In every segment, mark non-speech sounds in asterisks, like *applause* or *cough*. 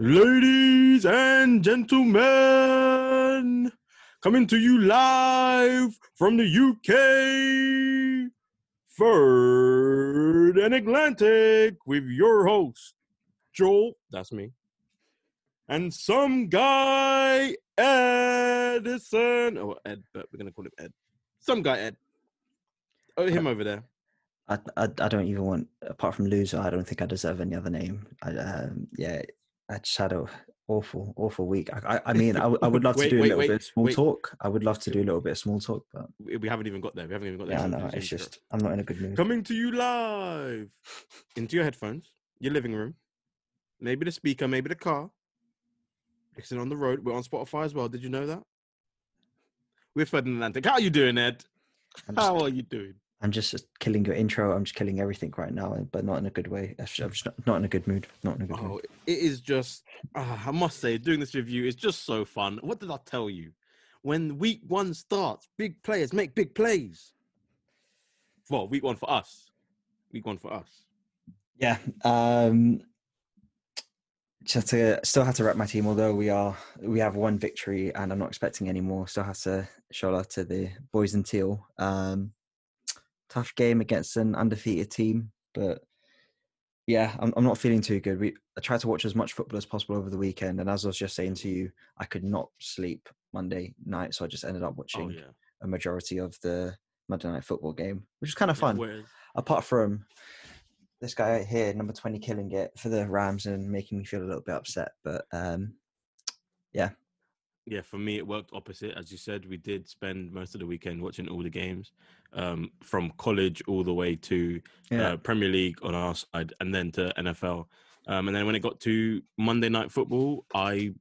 Ladies and gentlemen, coming to you live from the UK, Third and Atlantic, with your host, Joel, that's me, and some guy, Edison. Oh, Ed, but we're going to call him Ed. Some guy, Ed. Oh, him over there. I, I, I don't even want, apart from loser, I don't think I deserve any other name. I, um, yeah, I just had a awful, awful week. I, I, *laughs* mean, I, I would love Wait, to do wait, a little wait, bit of small talk. I would love to do a little bit of small talk, but We haven't even got there. We haven't even got there. yeah, I It's- know. it's It's intro. just, I'm not in a good mood. Coming to you live into your headphones, your living room, maybe the speaker, maybe the car. Listening on the road. We're on Spotify as well. Did you know that? We're Third and Atlantic. How are you doing, Ed? Just, How are you doing? I'm just killing your intro. I'm just killing everything right now, but not in a good way. I'm just, not, not in a good mood. Not in a good Oh, mood. it is just, ah, I must say, doing this review is just so fun. What did I tell you? When week one starts, big players make big plays. Well, week one for us. Week one for us. Yeah. Um, just to still have to wrap my team, although we are we have one victory and I'm not expecting any more. Still have to show love to the boys in teal. Um, tough game against an undefeated team, but yeah, I'm I'm not feeling too good. We I tried to watch as much football as possible over the weekend, and as I was just saying to you, I could not sleep Monday night, so I just ended up watching Oh, yeah. a majority of the Monday night football game, which is kind of fun Whereas- apart from this guy out here, number 20, killing it for the Rams and making me feel a little bit upset. But um, yeah, for me, it worked opposite. As you said, we did spend most of the weekend watching all the games, um, from college all the way to yeah, uh, Premier League on our side, and then to NFL. Um, and then when it got to Monday Night Football, I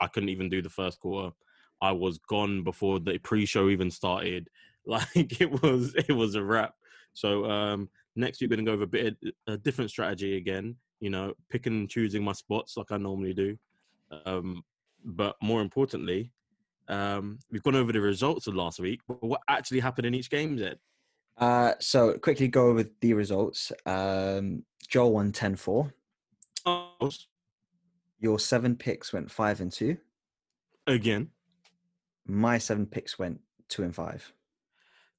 I couldn't even do the first quarter. I was gone before the pre-show even started. *laughs* Like it was it was a wrap. So um, next week we're gonna go over a bit of a different strategy again. You know, picking and choosing my spots like I normally do. Um, but more importantly, um, we've gone over the results of last week. But what actually happened in each game, Ed? uh, so quickly go over the results. Um, Joel won 10 4. Oh, Your seven picks went five and two. again, My seven picks went two and five.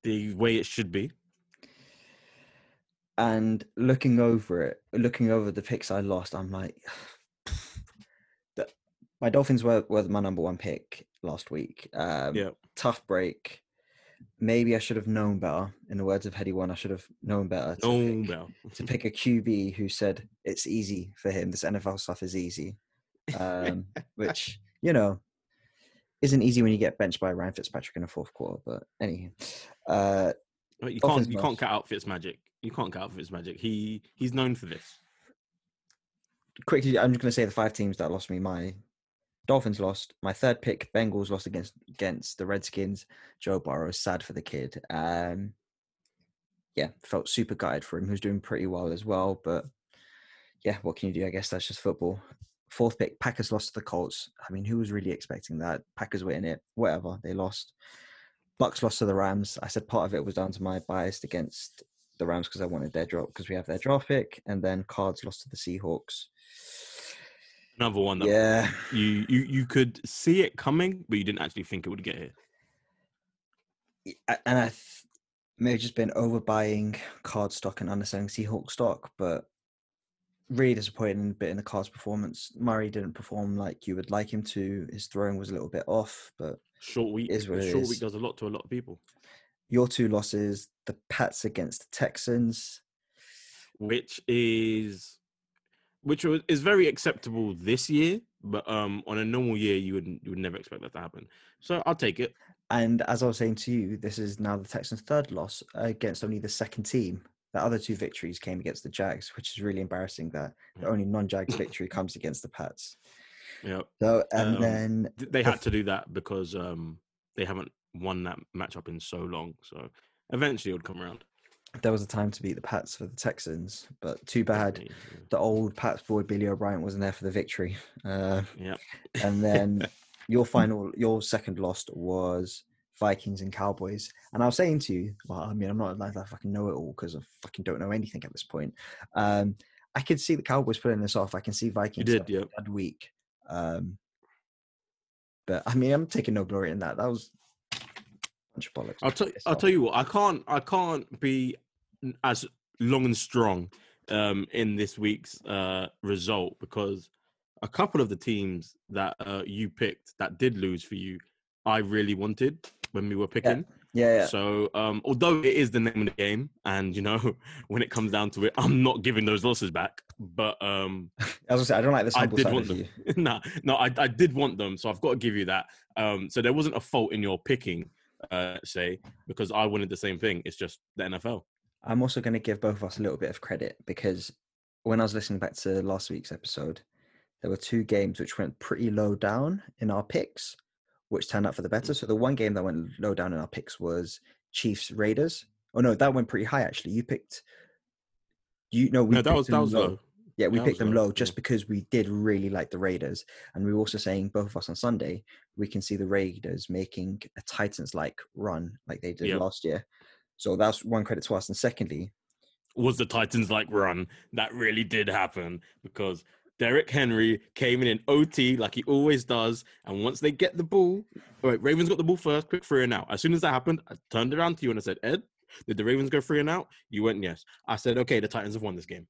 the way it should be. And looking over it, looking over the picks I lost, I'm like, *sighs* my Dolphins were, were my number one pick last week. Um, Yeah. tough break. Maybe I should have known better. In the words of Headie One, I should have known better to, Oh, pick, well. to *laughs* pick a QB who said it's easy for him. This NFL stuff is easy, um, which you know isn't easy when you get benched by Ryan Fitzpatrick in the fourth quarter. But anyway, uh, you can't you can't cut out Fitz magic. You can't cut out Fitz magic. He he's known for this. quickly, I'm just going to say the five teams that lost me. My Dolphins lost. My third pick, Bengals lost against against the Redskins. Joe Burrow, sad for the kid. Um, yeah, felt super gutted for him. He was doing pretty well as well, but yeah, what can you do? I guess that's just football. Fourth pick, Packers lost to the Colts. I mean, who was really expecting that? Packers were in it. Whatever, they lost. Bucks lost to the Rams. I said part of it was down to my bias against the Rams because I wanted their drop because we have their draft pick, and then Cards lost to the Seahawks. Another one that Yeah, you you you could see it coming, but you didn't actually think it would get here. And I th- may have just been overbuying card stock and underselling Seahawk stock, but really disappointing bit in the cards performance. Murray didn't perform like you would like him to. His throwing was a little bit off, but Short week. Is what short is. week does a lot to a lot of people. your two losses, the Pats against the Texans. which is which is very acceptable this year, but um on a normal year you would you would never expect that to happen. So I'll take it. And as I was saying to you, this is now the Texans' third loss against only the second team. The other two victories came against the Jags, which is really embarrassing that the only non-Jags *laughs* victory comes against the Pats. Yeah, So and Um, then they the had to do that because um they haven't won that matchup in so long. So eventually it would come around. There was a time to beat the Pats for the Texans, but too bad the old Pats boy Billy O'Brien wasn't there for the victory. Uh, Yeah. and then *laughs* your final, your second loss was Vikings and Cowboys. And I was saying to you, well, I mean, I'm not like I fucking know it all because I fucking don't know anything at this point. Um, I could see the Cowboys pulling this off. I can see Vikings did, having a yeah. bad week, Um, but I mean, I'm taking no glory in that. That was a bunch of bollocks. I'll tell I'll tell you what. I can't I can't be as long and strong um, in this week's uh, result because a couple of the teams that uh, you picked that did lose for you, I really wanted when we were picking. Yeah, yeah. So, um, although it is the name of the game, and you know, *laughs* when it comes down to it, I'm not giving those losses back. But um, As I said, I don't like this. I did want them. *laughs* no, no, I, I did want them, so I've got to give you that. Um, so there wasn't a fault in your picking, uh, say, because I wanted the same thing. It's just the NFL. I'm also going to give both of us a little bit of credit because when I was listening back to last week's episode, there were two games which went pretty low down in our picks, which turned out for the better. Mm. So the one game that went low down in our picks was Chiefs Raiders. Oh no, that went pretty high actually. You picked. You know we no, that was that was low. Yeah, we That picked them low, low just because we did really like the Raiders, and we were also saying both of us on Sunday we can see the Raiders making a Titans-like run like they did Yep. last year. So that's one credit to us. And secondly, was the Titans like run that really did happen because Derrick Henry came in in OT like he always does, and once they get the ball, all right, Ravens got the ball first, quick three and out. As soon as that happened, I turned around to you and I said, Ed, did the Ravens go three and out? You went yes. I said, okay, the Titans have won this game.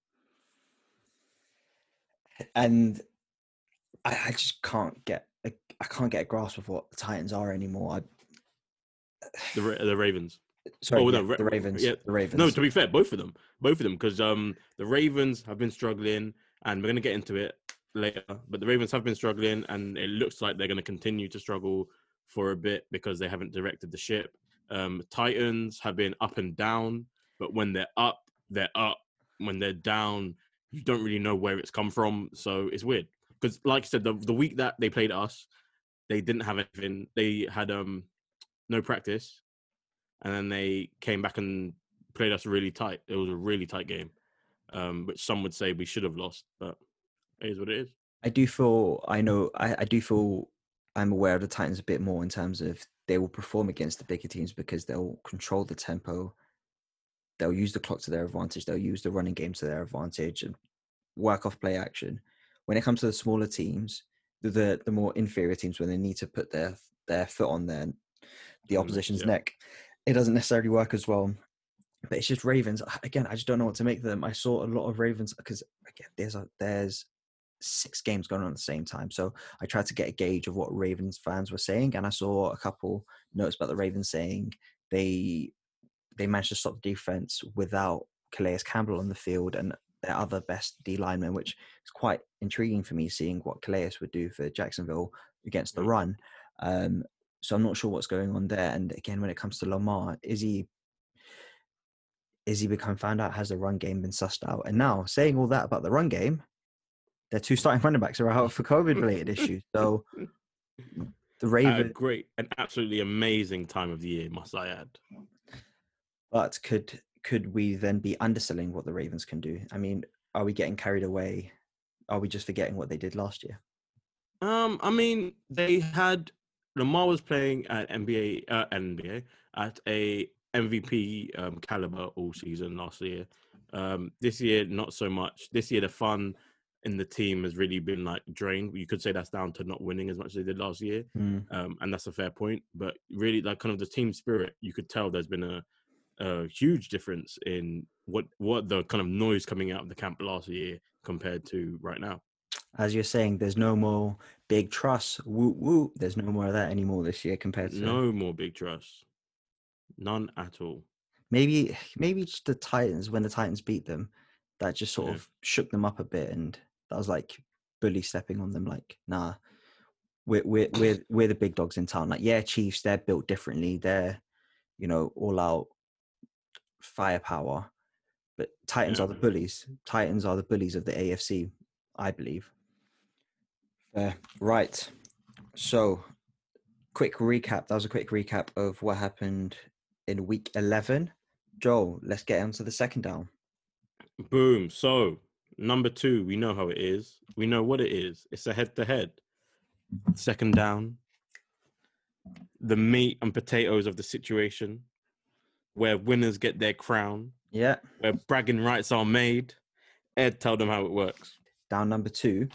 and I, I just can't get a, I can't get a grasp of what the Titans are anymore. I, The the Ravens. Sorry, Oh, no, the Ravens. yeah. The Ravens. No, to be fair, both of them, both of them, because um the Ravens have been struggling, and we're gonna get into it later. But the Ravens have been struggling, and it looks like they're gonna continue to struggle for a bit because they haven't directed the ship. Um, Titans have been up and down, but when they're up, they're up. When they're down, you don't really know where it's come from. So it's weird because, like I said, the the week that they played us, they didn't have anything. They had um no practice, and then they came back and played us really tight. It was a really tight game, um, which some would say we should have lost, but it is what it is. I do feel I know I, I do feel I'm aware of the Titans a bit more in terms of they will perform against the bigger teams because they'll control the tempo. They'll use the clock to their advantage. They'll use the running game to their advantage and work off play action. When it comes to the smaller teams, the the, the more inferior teams, when they need to put their their foot on their the opposition's yeah. neck, it doesn't necessarily work as well. But it's just Ravens. Again, I just don't know what to make of them. I saw a lot of Ravens because again, there's a there's six games going on at the same time. So I tried to get a gauge of what Ravens fans were saying, and I saw a couple notes about the Ravens saying they they managed to stop the defense without Calais Campbell on the field and their other best D lineman, which is quite intriguing for me, seeing what Calais would do for Jacksonville against the Mm. run. Um, so I'm not sure what's going on there. And again, when it comes to Lamar, is he is he become found out? Has the run game been sussed out? And now saying all that about the run game, their two starting running backs are out for COVID related issues. So the *laughs* Ravens, great and absolutely amazing time of the year, must I add. but could could we then be underselling what the Ravens can do? I mean, are we getting carried away? Are we just forgetting what they did last year? Um, I mean, they had Lamar was playing at NBA, uh, NBA at a MVP um, caliber all season last year. Um, this year, not so much. This year, the fun in the team has really been like drained. You could say that's down to not winning as much as they did last year, Mm. um, and that's a fair point. But really, like kind of the team spirit, you could tell there's been a, a huge difference in what what the kind of noise coming out of the camp last year compared to right now. As you're saying, there's no more big truss. Woo woo. There's no more of that anymore this year compared to No more big trust. None at all. maybe maybe just the Titans when the Titans beat them, that just sort Yeah. of shook them up a bit, and that was like bully stepping on them. Like, nah, we're we're we're *sniffs* we're the big dogs in town. Like, yeah, Chiefs, they're built differently. They're you know all out firepower, but Titans Yeah. are the bullies. Titans are the bullies of the AFC, I believe. Uh, right. So, quick recap. That was a quick recap of what happened in week 11. Joel, let's get on to the second down. Boom. So, number two, we know how it is. We know what it is. It's a head to head. Second down. The meat and potatoes of the situation, where winners get their crown, Yeah. where bragging rights are made. Ed, tell them how it works. Down number two.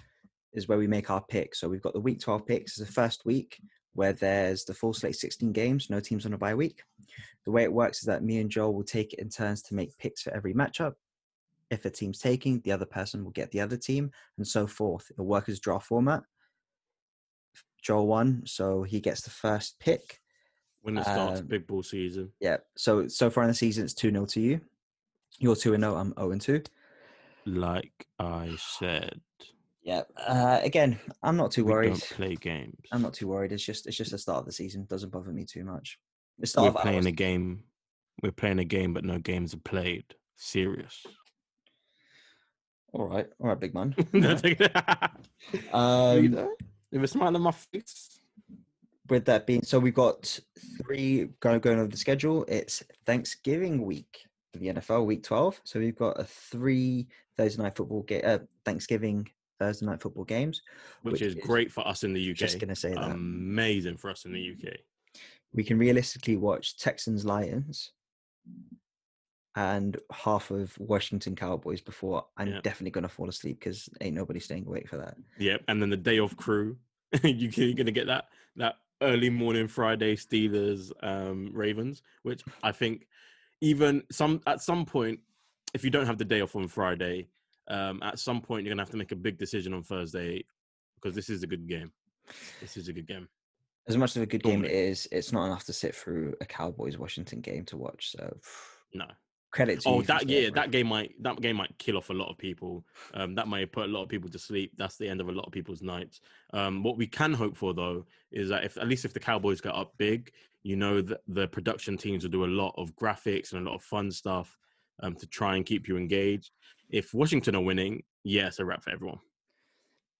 Is where we make our picks. So we've got the week 12 picks as the first week where there's the full slate 16 games, no teams on a bye week. The way it works is that me and Joel will take it in turns to make picks for every matchup. If a team's taking, the other person will get the other team, and so forth. It'll work as draw format. Joel won, so he gets the first pick. When it starts Um, big ball season. Yeah. So so far in the season, it's two 0 to you. You're two and zero. I'm zero and two. Like I said, Yeah. Uh, again, I'm not too we worried. don't play games. I'm not too worried. It's just it's just the start of the season. Doesn't bother me too much. The start We're of playing a game. We're playing a game, but no games are played. Serious. All right, all right, big man. *laughs* With *laughs* um, a smile on my face. with that being, so we've got three going going over the schedule. It's Thanksgiving week for the NFL, week twelve. So we've got a three Thursday night football game, uh, Thanksgiving Thursday night football games. Which, Which is is- great for us in the UK. Just gonna say that Amazing for us in the UK. we can realistically watch Texans Lions and half of Washington Cowboys before I'm Yeah. definitely gonna fall asleep because ain't nobody staying awake for that. Yep. And then the day off crew, *laughs* you're gonna get that that early morning Friday Steelers um, Ravens, which I think even some at some point, if you don't have the day off on Friday, um, at some point you're gonna have to make a big decision on Thursday because this is a good game. This is a good game. As much of a good game it is, it's not enough to sit through a Cowboys Washington game to watch. So No. credit to Oh, you. that yeah, that game might that game might kill off a lot of people. Um, that might put a lot of people to sleep. That's the end of a lot of people's nights. Um, what we can hope for though is that if at least if the Cowboys get up big, you know that the production teams will do a lot of graphics and a lot of fun stuff um, to try and keep you engaged. If Washington are winning, yeah, it's a wrap for everyone.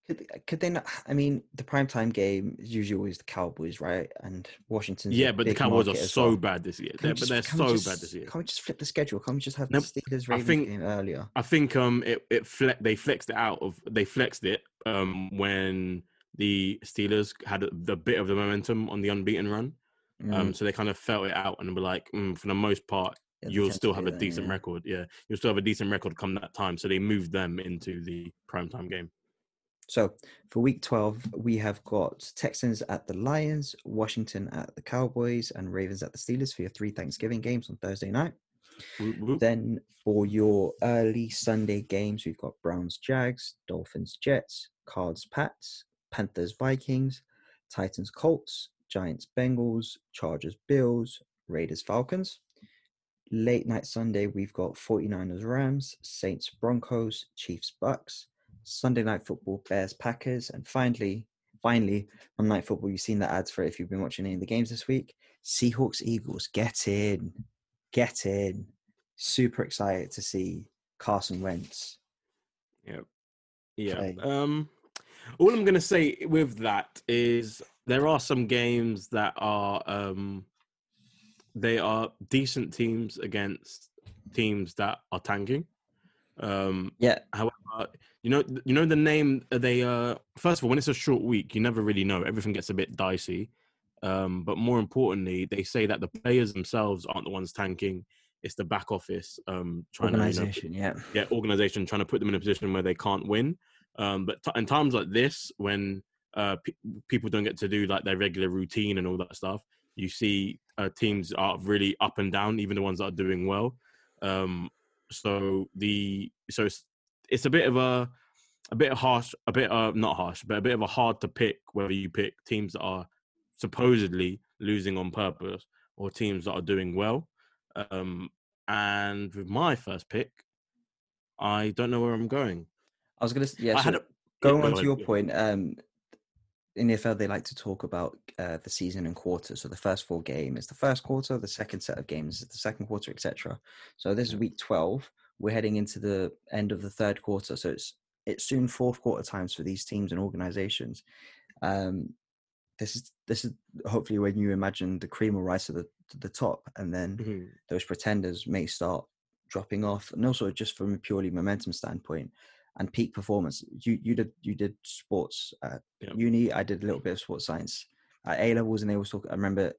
Could, could they not? I mean, the primetime game is usually always the Cowboys, right? And Washington's a yeah, but the Cowboys are so well. bad this year. They're, but they're so just- bad this year. Can't we just flip the schedule? Can't we just have Nope. the Steelers I Ravens think- game earlier? I think um it it fle- they flexed it out of they flexed it um when the Steelers had the bit of the momentum on the unbeaten run. Um, Mm, so they kind of felt it out and were like, mm, for the most part, you'll still have a decent yeah. record. Yeah, you'll still have a decent record come that time. So they moved them into the primetime game. So for week 12, we have got Texans at the Lions, Washington at the Cowboys, and Ravens at the Steelers for your three Thanksgiving games on Thursday night. Whoop, whoop. Then for your early Sunday games, we've got Browns Jags, Dolphins Jets, Cards Pats, Panthers Vikings, Titans Colts, Giants Bengals, Chargers Bills, Raiders Falcons. Late night Sunday, we've got 49ers Rams, Saints Broncos, Chiefs Bucks, Sunday night football, Bears Packers, and finally, finally, on night football, you've seen the ads for it if you've been watching any of the games this week. Seahawks Eagles, get in, get in. Super excited to see Carson Wentz. Yep. Yeah. play. Um, all I'm going to say with that is there are some games that are um, they are decent teams against teams that are tanking. Um, Yeah, However, you know, you know the name uh, they uh first of all, when it's a short week, you never really know. Everything gets a bit dicey. Um, but more importantly, they say that the players themselves aren't the ones tanking. It's the back office um trying to you know. Yeah, yeah, organization trying to put them in a position where they can't win. Um, but t- in times like this, when uh, pe- people don't get to do like their regular routine and all that stuff, you see uh, teams are really up and down, even the ones that are doing well. Um, so the so it's it's a bit of a a bit harsh, a bit uh not harsh, but a bit of a hard to pick whether you pick teams that are supposedly losing on purpose or teams that are doing well. Um, and with my first pick, I don't know where I'm going. I was gonna. Yeah, I so had a, going yeah, on to your point, um, in the NFL they like to talk about uh, the season in quarters. So the first four game is the first quarter, the second set of games is the second quarter, etc. So this is week twelve. We're heading into the end of the third quarter, so it's it's soon fourth quarter times for these teams and organizations. Um, this is this is hopefully when you imagine the cream will rise to the to the top, and then Mhm. those pretenders may start dropping off, and also just from a purely momentum standpoint and peak performance. You you did you did sports at Yeah. uni. I did a little bit of sports science at A levels, and they always talk. I remember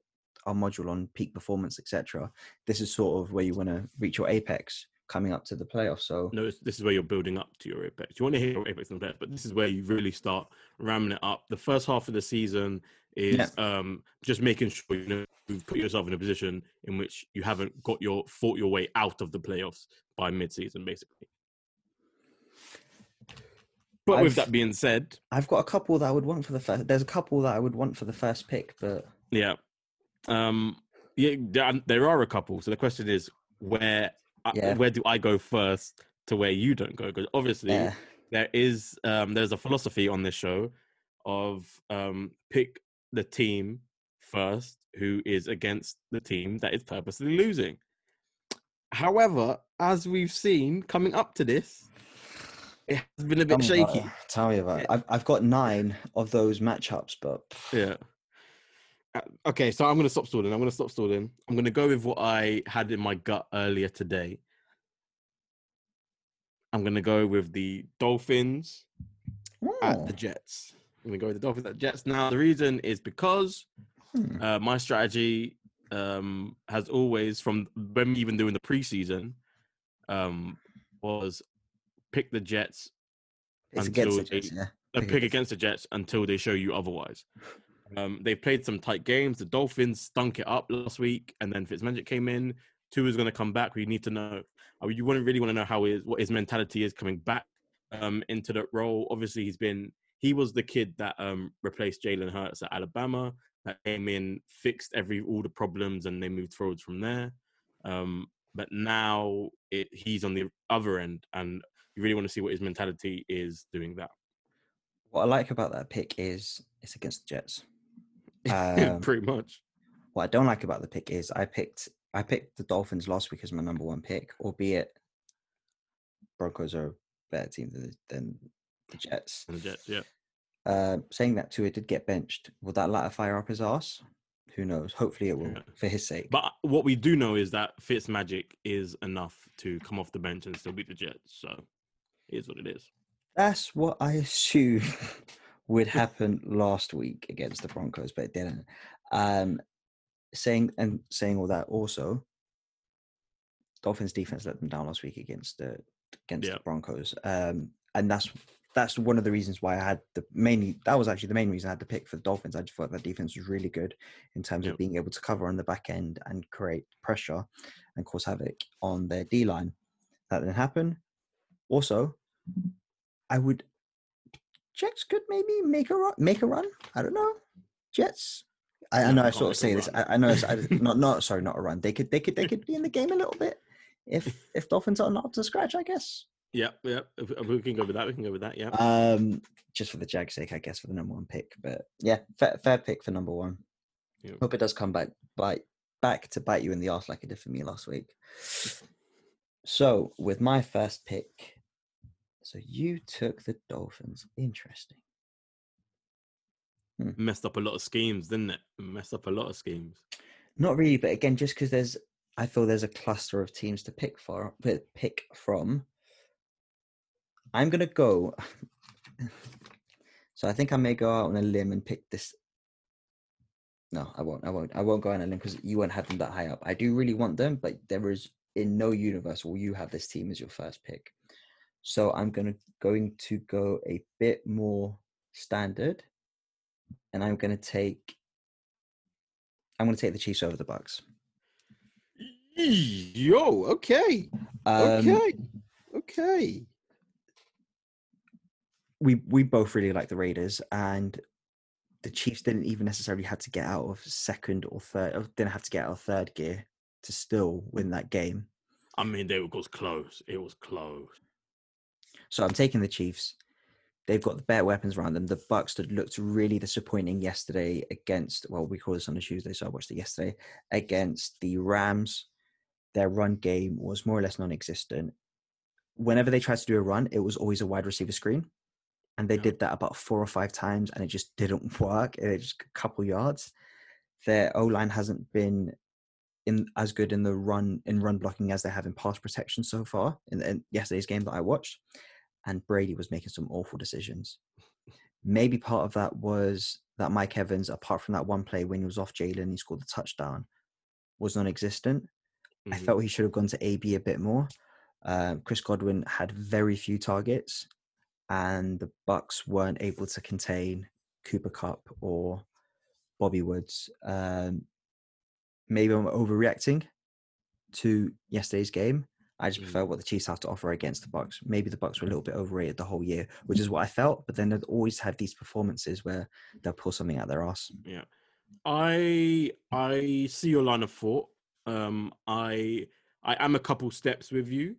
our module on peak performance, etc. This is sort of where you want to reach your apex. coming up to the playoffs. So No, this is where you're building up to your apex. You want to hear your apex and playoffs, but this is where you really start ramming it up. The first half of the season is um, just making sure you know you've put yourself in a position in which you haven't got your fought your way out of the playoffs by mid-season, basically. But with I've- that being said, I've got a couple that I would want for the first. There's a couple that I would want for the first pick, but yeah, um, yeah, there, are- a couple. So the question is, where I- Yeah. where do I go first to where you don't go? Because obviously, yeah, there is um there's a philosophy on this show of um pick the team first who is against the team that is purposely losing however as we've seen coming up to this it has been a bit about shaky. Tell me about it. I've I've got nine of those matchups, but yeah Uh, okay so i'm gonna stop stalling i'm gonna stop stalling i'm gonna go with what i had in my gut earlier today i'm gonna go with the dolphins at Oh, the Jets. I'm gonna go with the Dolphins at the Jets. Now the reason is because hmm. uh, my strategy um, has always, from when we even doing the preseason, um, was pick the Jets, it's against the Jets, they- yeah. uh, Pick pick against- against the Jets until they show you otherwise. *laughs* Um, they've played some tight games. The Dolphins stunk it up last week, and then Fitzmagic came in. Tua is going to come back. We need to know. uh, You wouldn't really want to know how his what his mentality is coming back um, into that role. Obviously, he's been he was the kid that um, replaced Jalen Hurts at Alabama. That came in, fixed every all the problems, and they moved forwards from there. Um, but now it, he's on the other end, and you really want to see what his mentality is doing that. What I like about that pick is it's against the Jets. *laughs* Um, Pretty much. what I don't like about the pick is I picked I picked the Dolphins last week as my number one pick, albeit Broncos are a better team than, than the Jets. And the Jets, yeah. Uh, saying that Tua did get benched, will that light a fire up his ass? Who knows? Hopefully it will Yeah. for his sake. But what we do know is that Fitz magic is enough to come off the bench and still beat the Jets. So it is what it is. That's what I assume *laughs* would happen last week against the Broncos, but it didn't. Um, saying and saying all that also, Dolphins defense let them down last week against the against Yeah. the Broncos, um, and that's that's one of the reasons why I had the mainly that was actually the main reason I had to pick for the Dolphins. I just thought that defense was really good in terms Yep. of being able to cover on the back end and create pressure and cause havoc on their D line. That didn't happen. Also, I would Jets could maybe make a run. Make a run. I don't know. Jets. I, I know I sort of say this. I, I know. It's, I, *laughs* not not sorry, not a run. They could they could they could be in the game a little bit if if Dolphins are not to scratch. I guess. Yeah, yeah. if- We can go with that. We can go with that. Yeah. Um, just for the Jags' sake, I guess for the number one pick. But yeah, fair, fair pick for number one. Yeah. Hope it does come back bite back to bite you in the ass like it did for me last week. So with my first pick, so you took the Dolphins. Interesting. Hmm. Messed up a lot of schemes, didn't it? Messed up a lot of schemes. Not really, but again, just because there's, I feel there's a cluster of teams to pick for, pi- pick from. I'm gonna go. *laughs* so I think I may go out on a limb and pick this. No, I won't. I won't. I won't go on a limb because you won't have them that high up. I do really want them, but there is in no universe will you have this team as your first pick. So I'm gonna going to go a bit more standard, and I'm gonna take. I'm gonna take the Chiefs over the Bucks. Yo, okay, Um, okay, okay. we we both really like the Raiders, and the Chiefs didn't even necessarily have to get out of second or third, or didn't have to get out of third gear to still win that game. I mean, it was close. It was close. So I'm taking the Chiefs. They've got the better weapons around them. The Bucks that looked really disappointing yesterday against. Well, we call this on a Tuesday, so I watched it yesterday against the Rams. Their run game was more or less non-existent. Whenever they tried to do a run, it was always a wide receiver screen, and they Yeah. did that about four or five times, and it just *laughs* didn't work. It just a couple yards. Their O line hasn't been in as good in the run in run blocking as they have in pass protection so far in, in yesterday's game that I watched. And Brady was making some awful decisions. Maybe part of that was that Mike Evans, apart from that one play when he was off Jalen, he scored the touchdown, was non-existent. I Mhm. felt he should have gone to AB a bit more. Um, Chris Godwin had very few targets, and the Bucks weren't able to contain Cooper Kupp or Bobby Woods. Um, maybe I'm overreacting to yesterday's game. I just Mm. prefer what the Chiefs have to offer against the Bucks. Maybe the Bucks were a little bit overrated the whole year, which is what I felt. But then they've always had these performances where they'll pull something out their ass. Yeah, I I see your line of thought. Um, I I am a couple steps with you,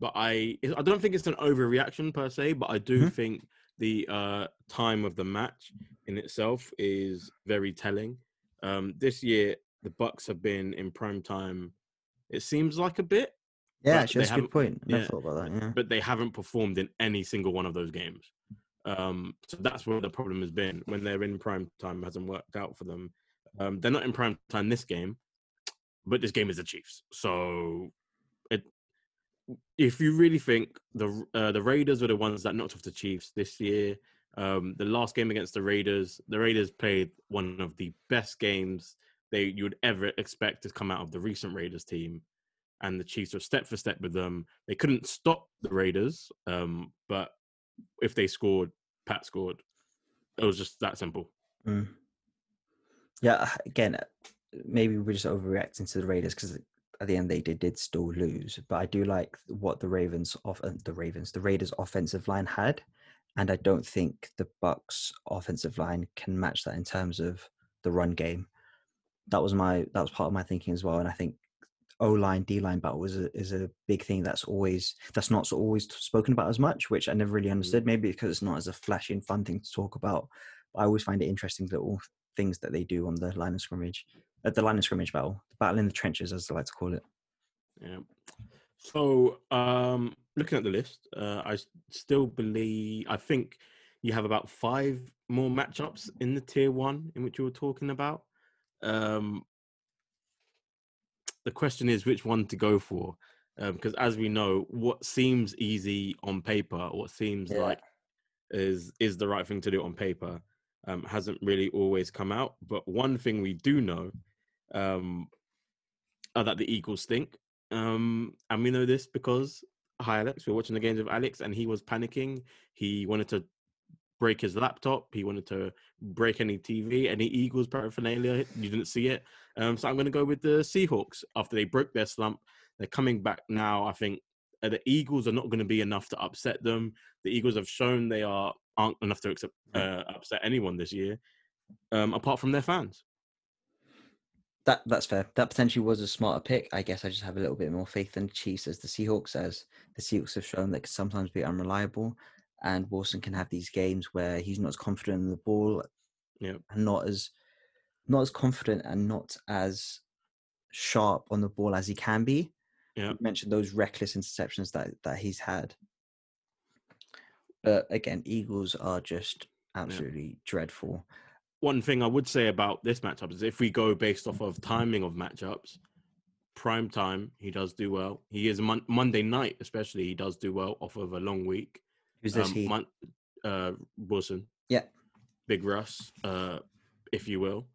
but I I don't think it's an overreaction per se. But I do Mhm. think the uh, time of the match in itself is very telling. Um, this year, the Bucks have been in prime time. It seems like a bit, Yeah, actually, that's a good point. I yeah, thought about that. Yeah. but they haven't performed in any single one of those games. Um, so that's where the problem has been. When they're in prime time, it hasn't worked out for them. Um, they're not in prime time this game, but this game is the Chiefs. So, it, if you really think the uh, the Raiders were the ones that knocked off the Chiefs this year, um, the last game against the Raiders, the Raiders played one of the best games they you would ever expect to come out of the recent Raiders team and the Chiefs were step for step with them. They couldn't stop the Raiders, um, but if they scored, Pat scored. It was just that simple. Mm. Yeah, again, uh, maybe we're just overreacting to the Raiders because at the end they did, did still lose. But I do like what the Ravens off uh, the Ravens, the Raiders offensive line had, and I don't think the Bucks offensive line can match that in terms of the run game. That was my that was part of my thinking as well, and I think O line D line battle is a is a big thing that's always that's not always spoken about as much, which I never really understood. Maybe because it's not as a flashy and fun thing to talk about. But I always find it interesting little things that they do on the line of scrimmage, at the line of scrimmage battle, the battle in the trenches, as they like to call it. Yeah. So, um, looking at the list, uh, I still believe I think you have about five more matchups in the tier one in which you were talking about. Um, the question is which one to go for, because as we know, what seems easy on paper, what seems Yeah. like is is the right thing to do on paper, um, hasn't really always come out. But one thing we do know um, are that the Eagles stink, um, and we know this because hi Alex, we we're watching the games with Alex, and he was panicking. He wanted to break his laptop. He wanted to break any TV, any Eagles paraphernalia. You didn't see it. Um, so I'm going to go with the Seahawks after they broke their slump. They're coming back now. I think uh, the Eagles are not going to be enough to upset them. The Eagles have shown they are aren't enough to accept, uh, upset anyone this year, um, apart from their fans. That that's fair. That potentially was a smarter pick. I guess I just have a little bit more faith in Chiefs as the Seahawks, as the Seahawks have shown they can sometimes be unreliable, and Wilson can have these games where he's not as confident in the ball, Yep. and not as not as confident and not as sharp on the ball as he can be. Yeah. You mentioned those reckless interceptions that that he's had. But again, Eagles are just absolutely dreadful. One thing I would say about this matchup is if we go based off of mm-hmm. timing of matchups, prime time he does do well. He is mon- Monday night, especially he does do well off of a long week. Who's this? Um, he? Mon- uh, Wilson. Yeah. Big Russ, uh, if you will.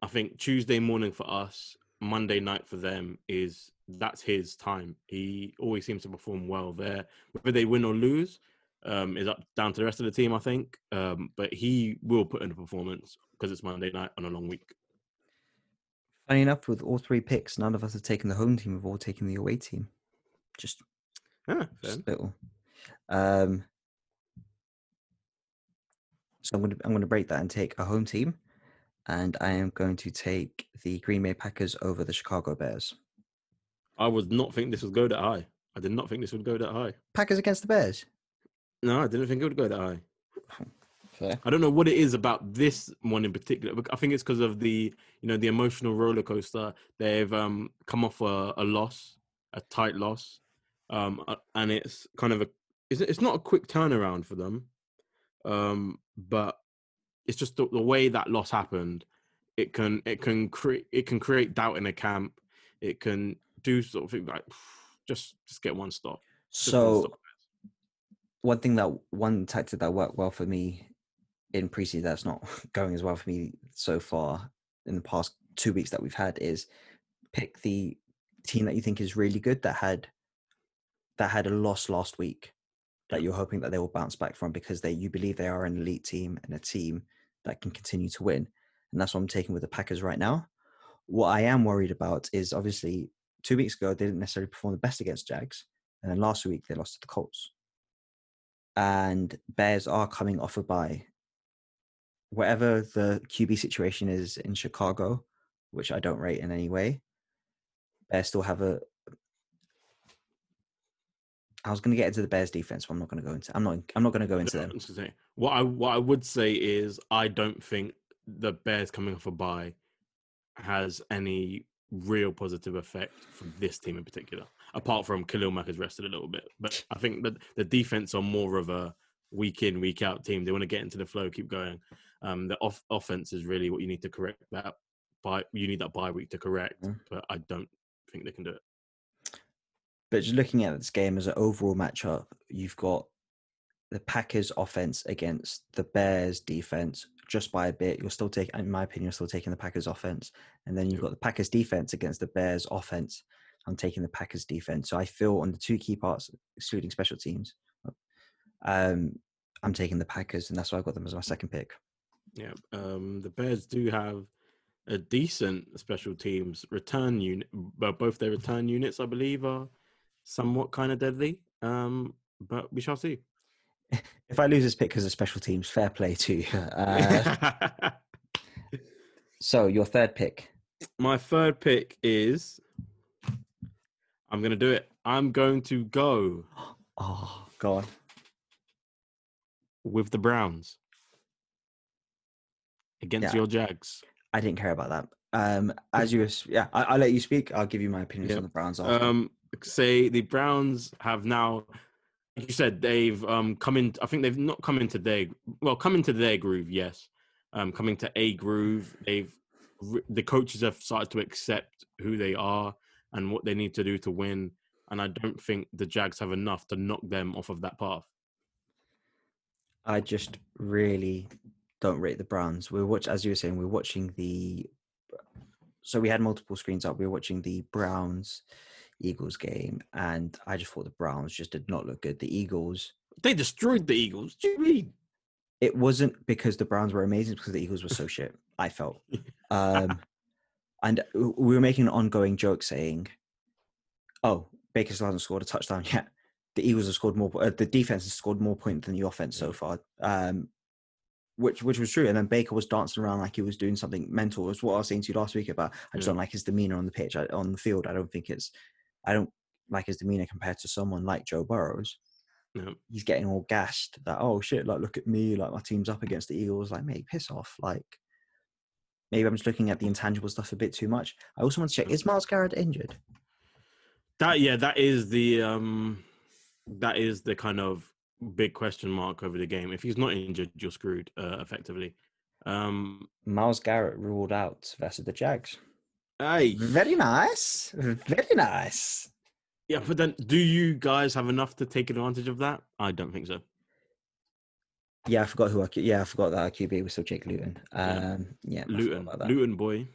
I think Tuesday morning for us, Monday night for them is that's his time. He always seems to perform well there. Whether they win or lose um, is up down to the rest of the team, I think. Um, but he will put in a performance because it's Monday night on a long week. Funny enough, with all three picks, none of us have taken the home team. We've all taken the away team. Just, Yeah, just little. Um, so I'm going to I'm going to break that and take a home team, and I am going to take the Green Bay Packers over the Chicago Bears. I would not think this would go that high. I did not think this would go that high. Packers against the Bears. No, I didn't think it would go that high. *laughs* Fair. I don't know what it is about this one in particular. but I think it's because of the you know the emotional roller coaster. They've um, come off a, a loss, a tight loss, um, uh, and it's kind of a it's, it's not a quick turnaround for them, um, but it's just the, the way that loss happened. It can it can create it can create doubt in a camp. It can do sort of thing like *sighs* just just get one stop. Just one So stop. one thing that one tactic that worked well for me in preseason that's not *laughs* going as well for me so far in the past two weeks that we've had is pick the team that you think is really good that had that had a loss last week that you're hoping that they will bounce back from because they you believe they are an elite team and a team that can continue to win. And that's what I'm taking with the Packers right now. What I am worried about is obviously two weeks ago they didn't necessarily perform the best against Jags, and then last week they lost to the Colts. And Bears are coming off a bye. Whatever the QB situation is in Chicago, which I don't rate in any way, Bears still have a. I was going to get into the Bears defense, but I'm not going to go into. I'm not. I'm not going to go into No, them. I was gonna say, what I what I would say is I don't think the Bears coming off a bye has any real positive effect for this team in particular. Apart from Khalil Mack has rested a little bit, but I think that the defense are more of a week in week out team. They want to get into the flow, keep going. Um, the off- offense is really what you need to correct that. By you need that bye week to correct, Mm. but I don't think they can do it. But just looking at this game as an overall matchup, you've got the Packers offense against the Bears defense just by a bit. You're still taking, in my opinion, you're still taking the Packers offense. And then you've got the Packers defense against the Bears offense. I'm taking the Packers defense. So I feel on the two key parts, excluding special teams, um, I'm taking the Packers, and that's why I got them as my second pick. Yeah, um, the Bears do have a decent special teams return unit, but both their return units, I believe, are somewhat kind of deadly. Um, but we shall see. *laughs* If I lose this pick because of special teams, fair play to you. *laughs* Uh, so your third pick. My third pick is I'm going to do it. I'm going to go *gasps* Oh, God. with the Browns against Yeah. your Jags. I didn't care about that. Um, *laughs* as you, yeah, I, I'll let you speak. I'll give you my opinions Yep. on the Browns. After. Um, say the Browns have now, like you said, they've um come in. I think they've not come into their well, come into their groove. Yes, um, coming to a groove. They've the coaches have started to accept who they are and what they need to do to win. And I don't think the Jags have enough to knock them off of that path. I just really don't rate the Browns. We're watch as you were saying, we're watching the. So we had multiple screens up. We were watching the Browns Eagles game, and I just thought the Browns just did not look good. The Eagles. They destroyed the Eagles. Do you mean? It wasn't because the Browns were amazing; because the Eagles were so shit. I felt, um, *laughs* and we were making an ongoing joke saying, "Oh, Baker still hasn't scored a touchdown yet." The Eagles have scored more. Uh, the defense has scored more points than the offense so far, um, which which was true. And then Baker was dancing around like he was doing something mental. It's what I was saying to you last week about. I just Yeah. don't like his demeanor on the pitch, I, on the field. I don't think it's. I don't like his demeanor compared to someone like Joe Burrows. No. He's getting all gassed that oh shit, like look at me, like my team's up against the Eagles. Like mate, piss off. Like maybe I'm just looking at the intangible stuff a bit too much. I also want to check: is Myles Garrett injured? That yeah, that is the um that is the kind of big question mark over the game. If he's not injured, you're screwed uh, effectively. Um Myles Garrett ruled out versus the Jags. Hey, Very nice. Very nice. yeah, but then do you guys have enough to take advantage of that? I don't think so. Yeah, I forgot who. Our, Q- yeah, I forgot that our QB was still Jake Luton. Yeah. Um, yeah, I forgot Luton, about that. Luton boy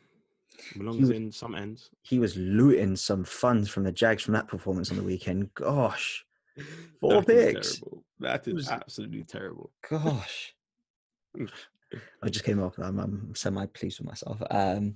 belongs was- in some ends. He was looting some funds from the Jags from that performance on the weekend. Gosh, *laughs* Four That is picks. terrible. That is absolutely terrible. gosh. *laughs* I just came up. I'm, I'm semi pleased with myself. Um,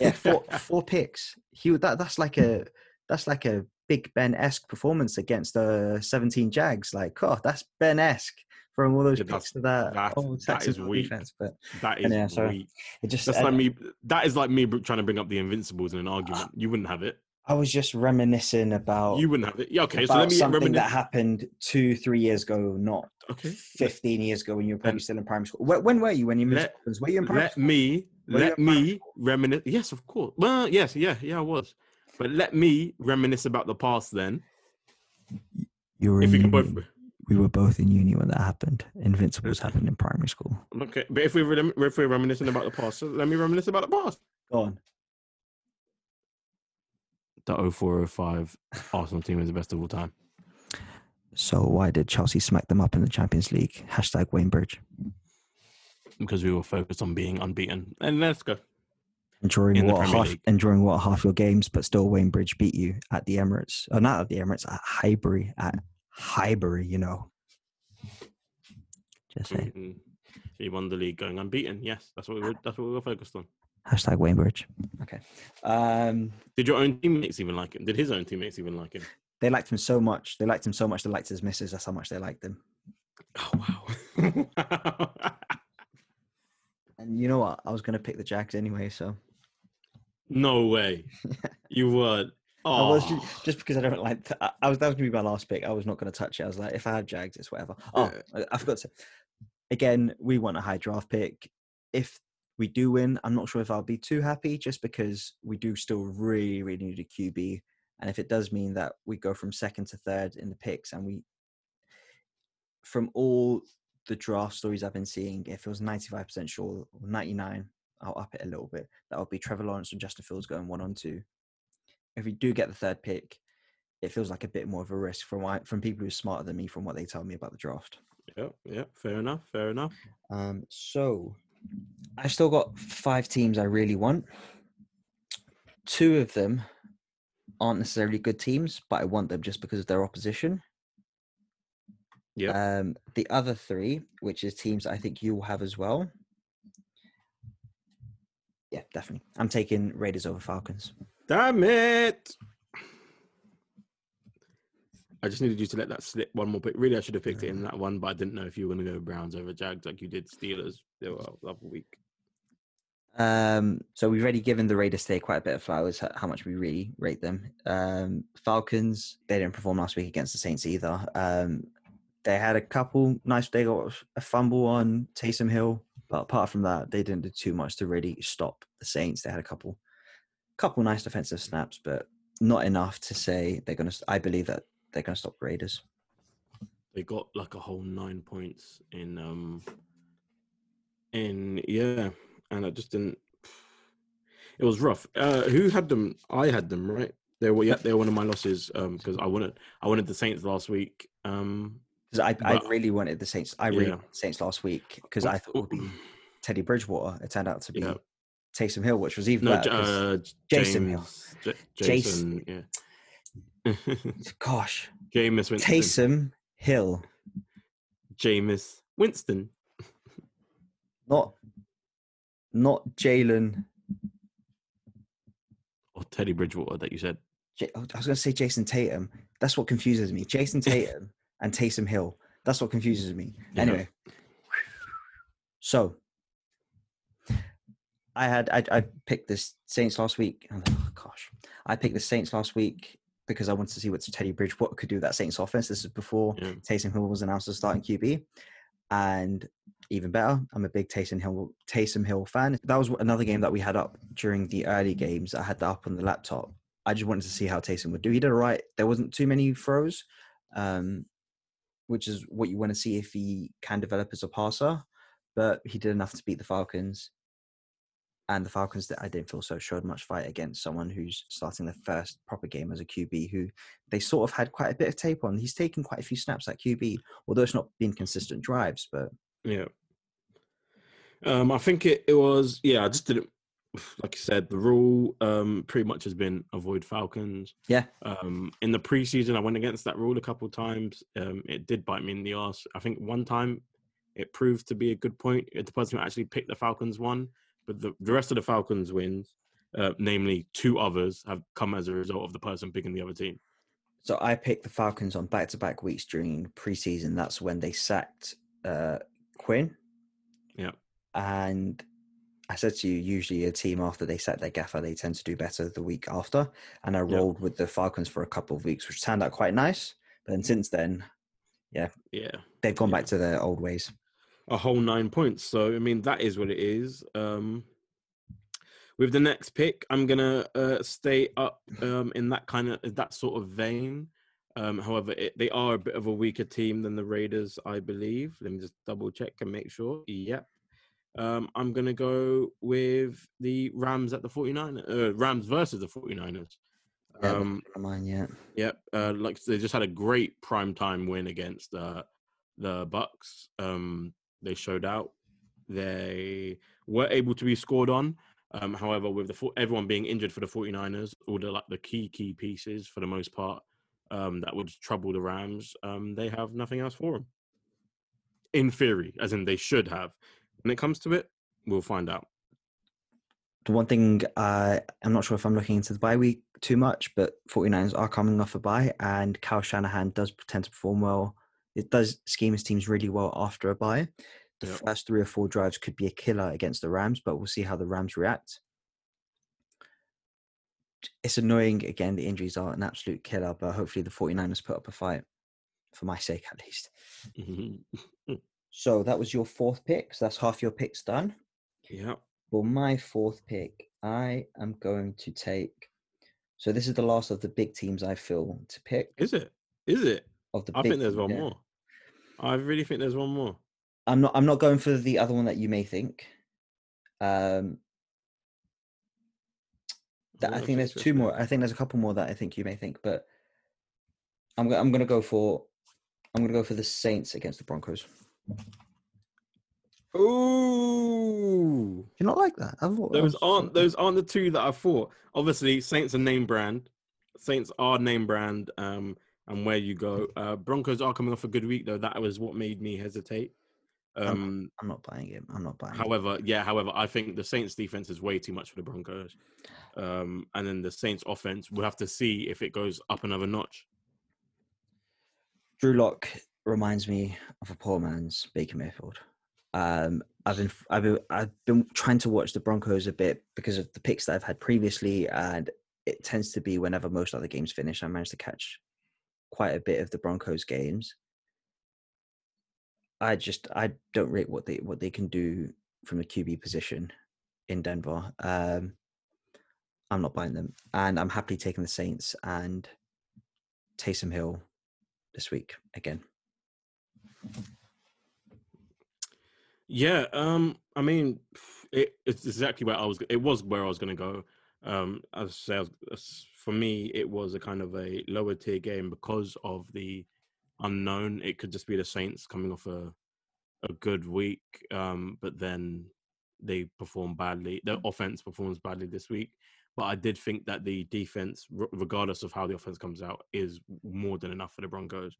yeah, *laughs* four four picks. He would- that that's like a that's like a Big Ben esque performance against the 17 Jags. Like, oh, that's Ben esque from all those Yeah, picks to that. that- oh, that is weak. defense. But that is yeah, so- weak. it just That's and like me. That is like me trying to bring up the Invincibles in an argument. *sighs* You wouldn't have it. I was just reminiscing about You wouldn't have it. Yeah. Okay. So let me something reminisce. that happened two, three years ago, not Okay. 15 years ago when you were probably Then- still in primary school. When, when were you when you moved Let- to Were you in primary let school? me Were let in primary me reminisce. Yes, of course. Well, yes, yeah, yeah, I was. But let me reminisce about the past then. You were If we in can both. We were both in uni when that happened. Invincibles happened in primary school. Okay, but if we're if we're reminiscing about the past, so let me reminisce about the past. Go on. The 0405 Arsenal team is the best of all time. So why did Chelsea smack them up in the Champions League? Hashtag Wayne Bridge. because we were focused on being unbeaten. And let's go. Enjoying what half League. enjoying what half your games, but still Wayne Bridge beat you at the Emirates. Oh, not at the Emirates, at Highbury. At Highbury, you know. Just say Mhm. He won the league going unbeaten. Yes, that's what we were. That's what we were focused on. Hashtag Wayne Bridge. Okay. Um, Did your own teammates even like him? Did his own teammates even like him? they liked him so much. They liked him so much. They liked his misses. That's how much they liked him. Oh wow! *laughs* And you know what? I was gonna pick the Jags anyway, so no way. *laughs* You would. Oh. I was just, just because I don't like. I, I was that was gonna be my last pick. I was not gonna touch it. I was like, if I have Jags, it's whatever. Oh, I, I forgot to. Again, we want a high draft pick. If we do win, I'm not sure if I'll be too happy, just because we do still really, really need a QB. And if it does mean that we go from second to third in the picks, and we, from all the draft stories I've been seeing, if it was 95% sure, or 99, I'll up it a little bit. That would be Trevor Lawrence and Justin Fields going one on two. If we do get the third pick, it feels like a bit more of a risk from why, from people who are smarter than me from what they tell me about the draft. yeah, yeah. Fair enough. Fair enough. Um, so I still got five teams I really want. Two of them aren't necessarily good teams, but I want them just because of their opposition. Yeah. Um, the other three, which is teams I think you will have as well. Yeah, definitely. I'm taking Raiders over Falcons. Damn it! I just needed you to let that slip one more pick. Really, I should have picked it in that one, but I didn't know if you were going to go Browns over Jags like you did Steelers the other the other week. Um, so we've already given the Raiders today quite a bit of flowers, how much we really rate them. Um, Falcons, they didn't perform last week against the Saints either. Um, they had a couple nice, they got a fumble on Taysom Hill, but apart from that, they didn't do too much to really stop the Saints. They had a couple, couple nice defensive snaps, but not enough to say they're going to, I believe that they're going to stop Raiders. They got like a whole nine points in um in yeah, and I just didn't. It was rough. Uh, who had them? I had them right. They were yeah, they were one of my losses um because I wanted I wanted the Saints last week. Um, Because I, I But- really wanted the Saints. I really Yeah. wanted the Saints last week because I thought it would be *clears throat* Teddy Bridgewater. It turned out to be Yeah. Taysom Hill, which was even no, better. Uh, Jason Hill. J- Jason. Jason, yeah. Gosh, Jameis Winston. Taysom Hill, Jameis Winston. not not Jalen. Or Teddy Bridgewater that you said. J- I was going to say Jayson Tatum. That's what confuses me. Jayson *laughs* Tatum and Taysom Hill. That's what confuses me. Yeah. Anyway, so I had I, I picked this Saints last week. Oh gosh, I picked the Saints last week because I wanted to see what Teddy Bridgewater could do with that Saints offense. This is before Yeah. Taysom Hill was announced as starting QB, and even better, I'm a big Taysom Hill Taysom Hill fan. That was another game that we had up during the early games. I had that up on the laptop. I just wanted to see how Taysom would do. He did all right. There wasn't too many throws, um, which is what you want to see if he can develop as a passer. But he did enough to beat the Falcons. And the Falcons that I didn't feel so showed much fight against someone who's starting their first proper game as a QB, who they sort of had quite a bit of tape on. He's taken quite a few snaps at QB, although it's not been consistent drives. But Yeah. Um, I think it, it was yeah, I just didn't *sighs* like you said, the rule um pretty much has been avoid Falcons. Yeah. Um in the preseason I went against that rule a couple of times. Um it did bite me in the ass. I think one time it proved to be a good point. It the person who actually picked the Falcons won, but the, the rest of the Falcons wins, uh, namely two others, have come as a result of the person picking the other team. So I picked the Falcons on back-to-back weeks during preseason. That's when they sacked uh, Quinn. Yeah. And I said to you, usually a team after they sack their gaffer, they tend to do better the week after. And I Yeah. rolled with the Falcons for a couple of weeks, which turned out quite nice. But then since then, Yeah. they've gone Yeah. back to their old ways. A whole nine points. So I mean that is what it is. Um, with the next pick, I'm gonna uh, stay up um, in that kind of that sort of vein. Um, however, it, they are a bit of a weaker team than the Raiders, I believe. Let me just double check and make sure. Yep. Um, I'm gonna go with the Rams at the 49 uh, Rams versus the 49ers. Um, um, mine yet. Yep. Uh, like they just had a great prime time win against uh, the Bucs. Um, they showed out. They were able to be scored on. Um, however, with the everyone being injured for the 49ers, all the like the key key pieces for the most part um, that would trouble the Rams, um, they have nothing else for them. In theory, as in they should have. When it comes to it, we'll find out. The one thing uh, I'm not sure if I'm looking into the bye week too much, but 49ers are coming off a bye, and Kyle Shanahan does tend to perform well. It does scheme his teams really well after a bye. The yep. first three or four drives could be a killer against the Rams, but we'll see how the Rams react. It's annoying. Again, the injuries are an absolute killer, but hopefully the 49ers put up a fight, for my sake at least. *laughs* so that was your fourth pick. So that's half your picks done. Yeah. Well, my fourth pick, I am going to take. So this is the last of the big teams I feel to pick. Is it? Is it? Of the I think there's one more. I really think there's one more. I'm not. I'm not going for the other one that you may think. Um, that I think there's two more. I think there's a couple more that I think you may think, but I'm. I'm going to go for. I'm going to go for the Saints against the Broncos. Ooh, you're not like that? those aren't those aren't the two that I thought. Obviously, Saints are name brand. Saints are name brand. Um, and where you go. Uh, Broncos are coming off a good week though. That was what made me hesitate. Um, I'm, not buying it. I'm not buying. However, it. yeah. However, I think the Saints' defense is way too much for the Broncos, um, and then the Saints' offense. We'll have to see if it goes up another notch. Drew Lock reminds me of a poor man's Baker Mayfield. Um, I've been I've been I've been trying to watch the Broncos a bit because of the picks that I've had previously, and it tends to be whenever most other games finish, I manage to catch quite a bit of the Broncos games. I just I don't rate what they what they can do from the QB position in Denver. Um, I'm not buying them, and I'm happily taking the Saints and Taysom Hill this week again. Yeah, um, I mean, it, it's exactly where I was. It was where I was going to go. Um, as I say, for me, it was a kind of a lower tier game because of the unknown. It could just be the Saints coming off a a good week, um, but then they perform badly. The offense performs badly this week, but I did think that the defense, regardless of how the offense comes out, is more than enough for the Broncos.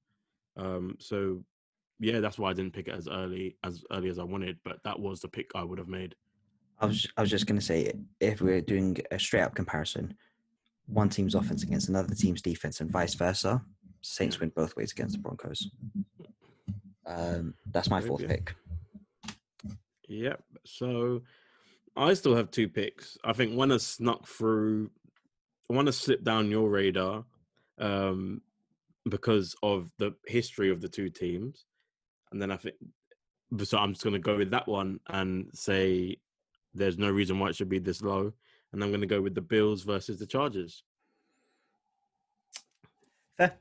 Um, so, yeah, that's why I didn't pick it as early as early as I wanted. But that was the pick I would have made. I was I was just going to say if we're doing a straight up comparison, one team's offense against another team's defense and vice versa, Saints win both ways against the Broncos. Um, that's my fourth pick. Yep. So I still have two picks. I think one has snuck through, one has slipped down your radar um, because of the history of the two teams. And then I think, so I'm just going to go with that one and say there's no reason why it should be this low. And I'm going to go with the Bills versus the Chargers. Fair.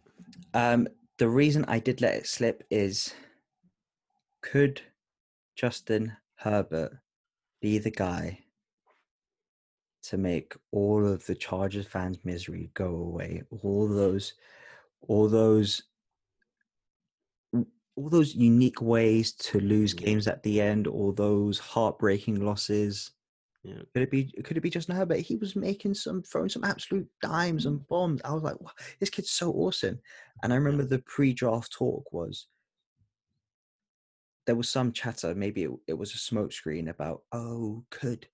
Um, the reason I did let it slip is could Justin Herbert be the guy to make all of the Chargers fans' misery go away? All those, all those, all those unique ways to lose mm. games at the end, all those heartbreaking losses. Yeah. Could it be? Could it be Justin Herbert? He was making some, throwing some absolute dimes and bombs. I was like, wow, this kid's so awesome. And I remember the pre-draft talk was, there was some chatter, maybe it, it was a smokescreen about, oh, could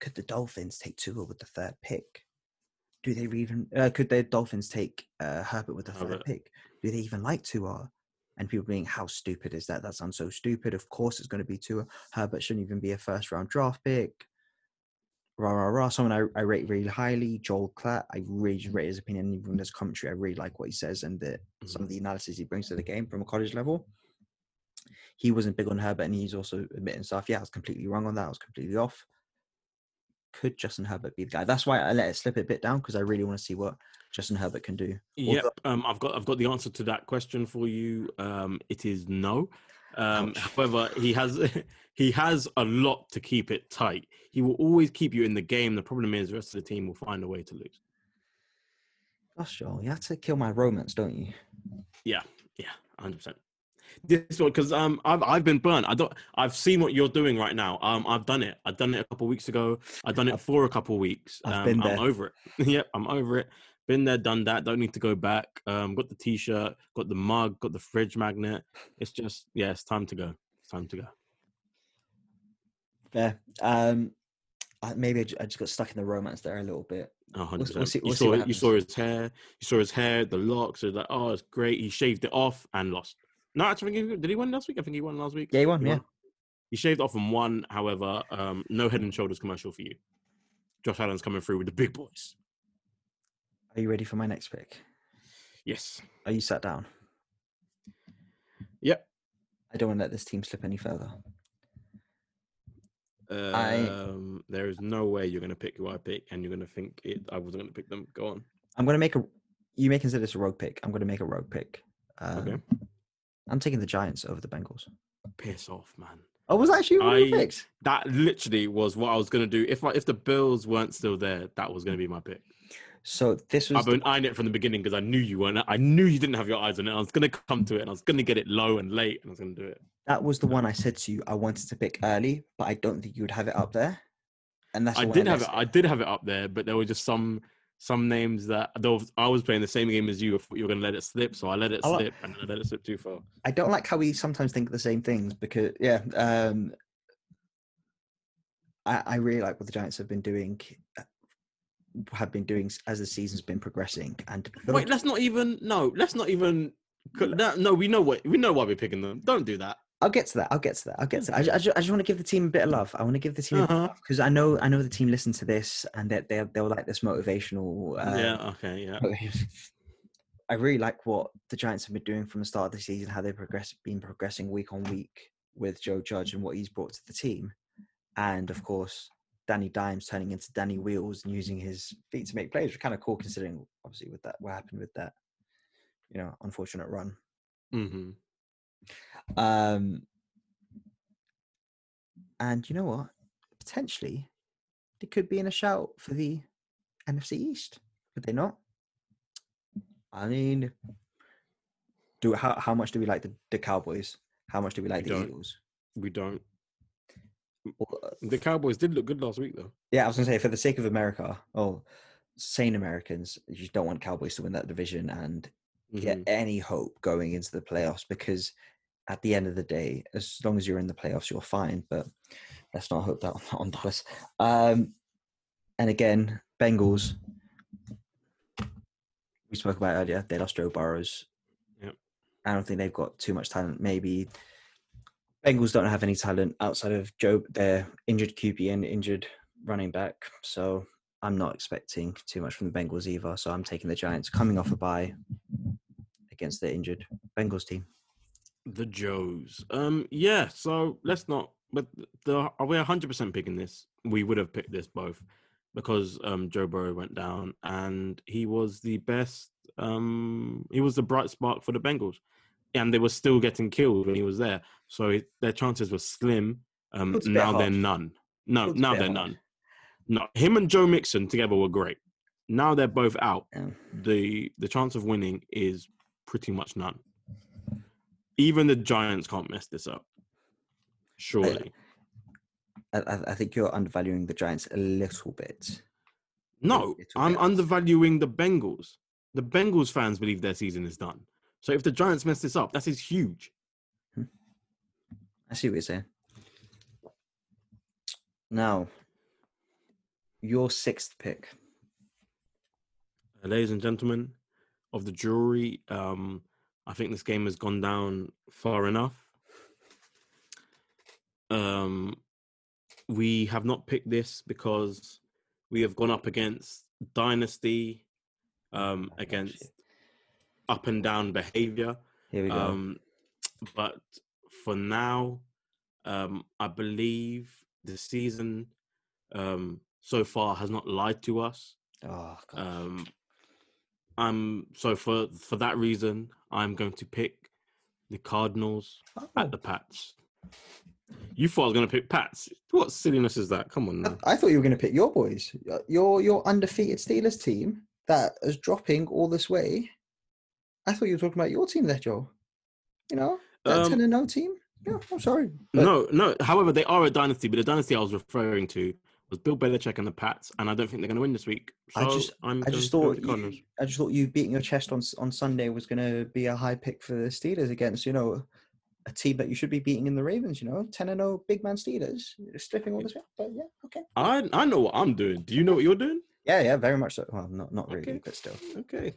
could the Dolphins take Tua with the third pick? Do they even uh, could the Dolphins take uh, Herbert with the third pick? Do they even like Tua? And people being, how stupid is that? That sounds so stupid. Of course, it's going to be Tua. Herbert shouldn't even be a first round draft pick. Rah rah rah. Someone I, I rate really highly, Joel Klatt. I really rate his opinion. Even in this commentary, I really like what he says and the, mm-hmm. some of the analysis he brings to the game from a college level he wasn't big on Herbert, and he's also admitting stuff. Yeah, I was completely wrong on that. I was completely off. Could Justin Herbert be the guy? That's why I let it slip a bit down because I really want to see what Justin Herbert can do. Yep, um, I've got I've got the answer to that question for you. Um, it is no. Um, however, he has *laughs* he has a lot to keep it tight. He will always keep you in the game. The problem is the rest of the team will find a way to lose. Gosh, Joel, you have to kill my romance, don't you? Yeah, yeah, hundred percent. this one because um I've I've been burnt. I don't. I've seen what you're doing right now. Um, I've done it. I've done it a couple weeks ago. I've done it for a couple weeks. I've um, been I'm over it. *laughs* yep, I'm over it. Been there, done that. Don't need to go back. Um, got the t-shirt, got the mug, got the fridge magnet. It's just yeah, it's time to go. It's time to go. Fair. Um, I, maybe I just got stuck in the romance there a little bit. A hundred We'll- we'll see- You we'll see saw. You saw his hair. You saw his hair, the locks. It was like, oh, it's great. He shaved it off and lost. No, actually, I think he- did he win last week? I think he won last week. Yeah, he won. He Yeah. won. He shaved off and won. However, um, no Head and Shoulders commercial for you. Josh Allen's coming through with the big boys. Are you ready for my next pick? Yes. Are you sat down? Yep. I don't want to let this team slip any further. Um, there is no way you're going to pick who I pick, and you're going to think it. I wasn't going to pick them. Go on. I'm going to make a. You may consider this a rogue pick. I'm going to make a rogue pick. Um, Okay. I'm taking the Giants over the Bengals. Piss off, man. Oh, was that actually your I-? That literally was what I was going to do. If I, if the Bills weren't still there, that was going to be my pick. So this was I've been eyeing it from the beginning because I knew you weren't. I knew you didn't have your eyes on it. I was going to come to it, and I was going to get it low and late, and I was going to do it. that was the one I said to you I wanted to pick early, but I don't think you would have it up there. And that's I the did have it. I did have it up there, but there were just some some names that though I was playing the same game as you. I you were going to let it slip, so I let it I like- slip, and I let it slip too far. I don't like how we sometimes think the same things because yeah, um I, I really like what the Giants have been doing have been doing as the season's been progressing and Wait, let's not even. No, let's not even. No, no, we know what we know why we're picking them. Don't do that. I'll get to that. I'll get to that. I'll get to that. I, ju- I, ju- I just want to give the team a bit of love. I want to give the team Uh-huh. because I know I know the team listen to this and that they they'll like this motivational. Uh, yeah. Okay. Yeah. *laughs* I really like what the Giants have been doing from the start of the season, how they've progress, been progressing week on week with Joe Judge and what he's brought to the team. And of course, Danny Dimes turning into Danny Wheels and using his feet to make plays, which kind of cool considering obviously with that what happened with that, you know, unfortunate run. hmm Um and you know what? Potentially they could be in a shout for the NFC East. Could they not? I mean, do how how much do we like the, the Cowboys? How much do we like We the. Eagles? We don't. The Cowboys did look good last week, though. Yeah, I was gonna say for the sake of America, oh, sane Americans, you just don't want Cowboys to win that division and get Mhm. any hope going into the playoffs because at the end of the day, as long as you're in the playoffs, you're fine. But let's not hope that on Dallas. Um, and again, Bengals. We spoke about earlier. They lost Joe Burrows. Yep. I don't think they've got too much talent. Maybe Bengals don't have any talent outside of Joe, their injured QB and injured running back. So I'm not expecting too much from the Bengals either. So I'm taking the Giants coming off a bye against the injured Bengals team. The Joes. Um, yeah. So let's not. But the we're hundred percent picking this. We would have picked this both because um Joe Burrow went down and he was the best. Um, he was the bright spark for the Bengals, and they were still getting killed when he was there. So it, their chances were slim. Um, It's a bit now they're none. No, It's now they're none. No, him and Joe Mixon together were great. Now they're both out. Yeah. the the chance of winning is pretty much none. Even the Giants can't mess this up. Surely. I, I- I think you're undervaluing the Giants a little bit. No, little I'm bit. undervaluing the Bengals. The Bengals fans believe their season is done. So if the Giants mess this up, that is huge. I see what you're saying. Now, your sixth pick. Uh, ladies and gentlemen of the jury, um, I think this game has gone down far enough. Um, we have not picked this because we have gone up against dynasty, um, Oh, against. Up and down behavior. Here we go. Um, but for now, um, I believe the season um, so far has not lied to us. oh, Um, I'm so for for that reason, I'm going to pick the Cardinals Oh, at the Pats. You thought I was going to pick Pats? What silliness is that? Come on now. I, thought you were going to pick your boys, your your undefeated Steelers team that is dropping all this way. I thought you were talking about your team there, Joe. You know, That Um, 10 and 0 team? Yeah, I'm sorry. but- No, no. However, they are a dynasty, but the dynasty I was referring to was Bill Belichick and the Pats, and I don't think they're going to win this week. So I just- I'm I just thought with the Cardinals. you, I just thought you beating your chest on on Sunday was going to be a high pick for the Steelers against you know a team that you should be beating in the Ravens. You know, ten and zero big man Steelers You're slipping all this way. But yeah, okay. I I know what I'm doing. Do you know what you're doing? Yeah, yeah, very much so. Well, not not really, Okay. but still. Okay.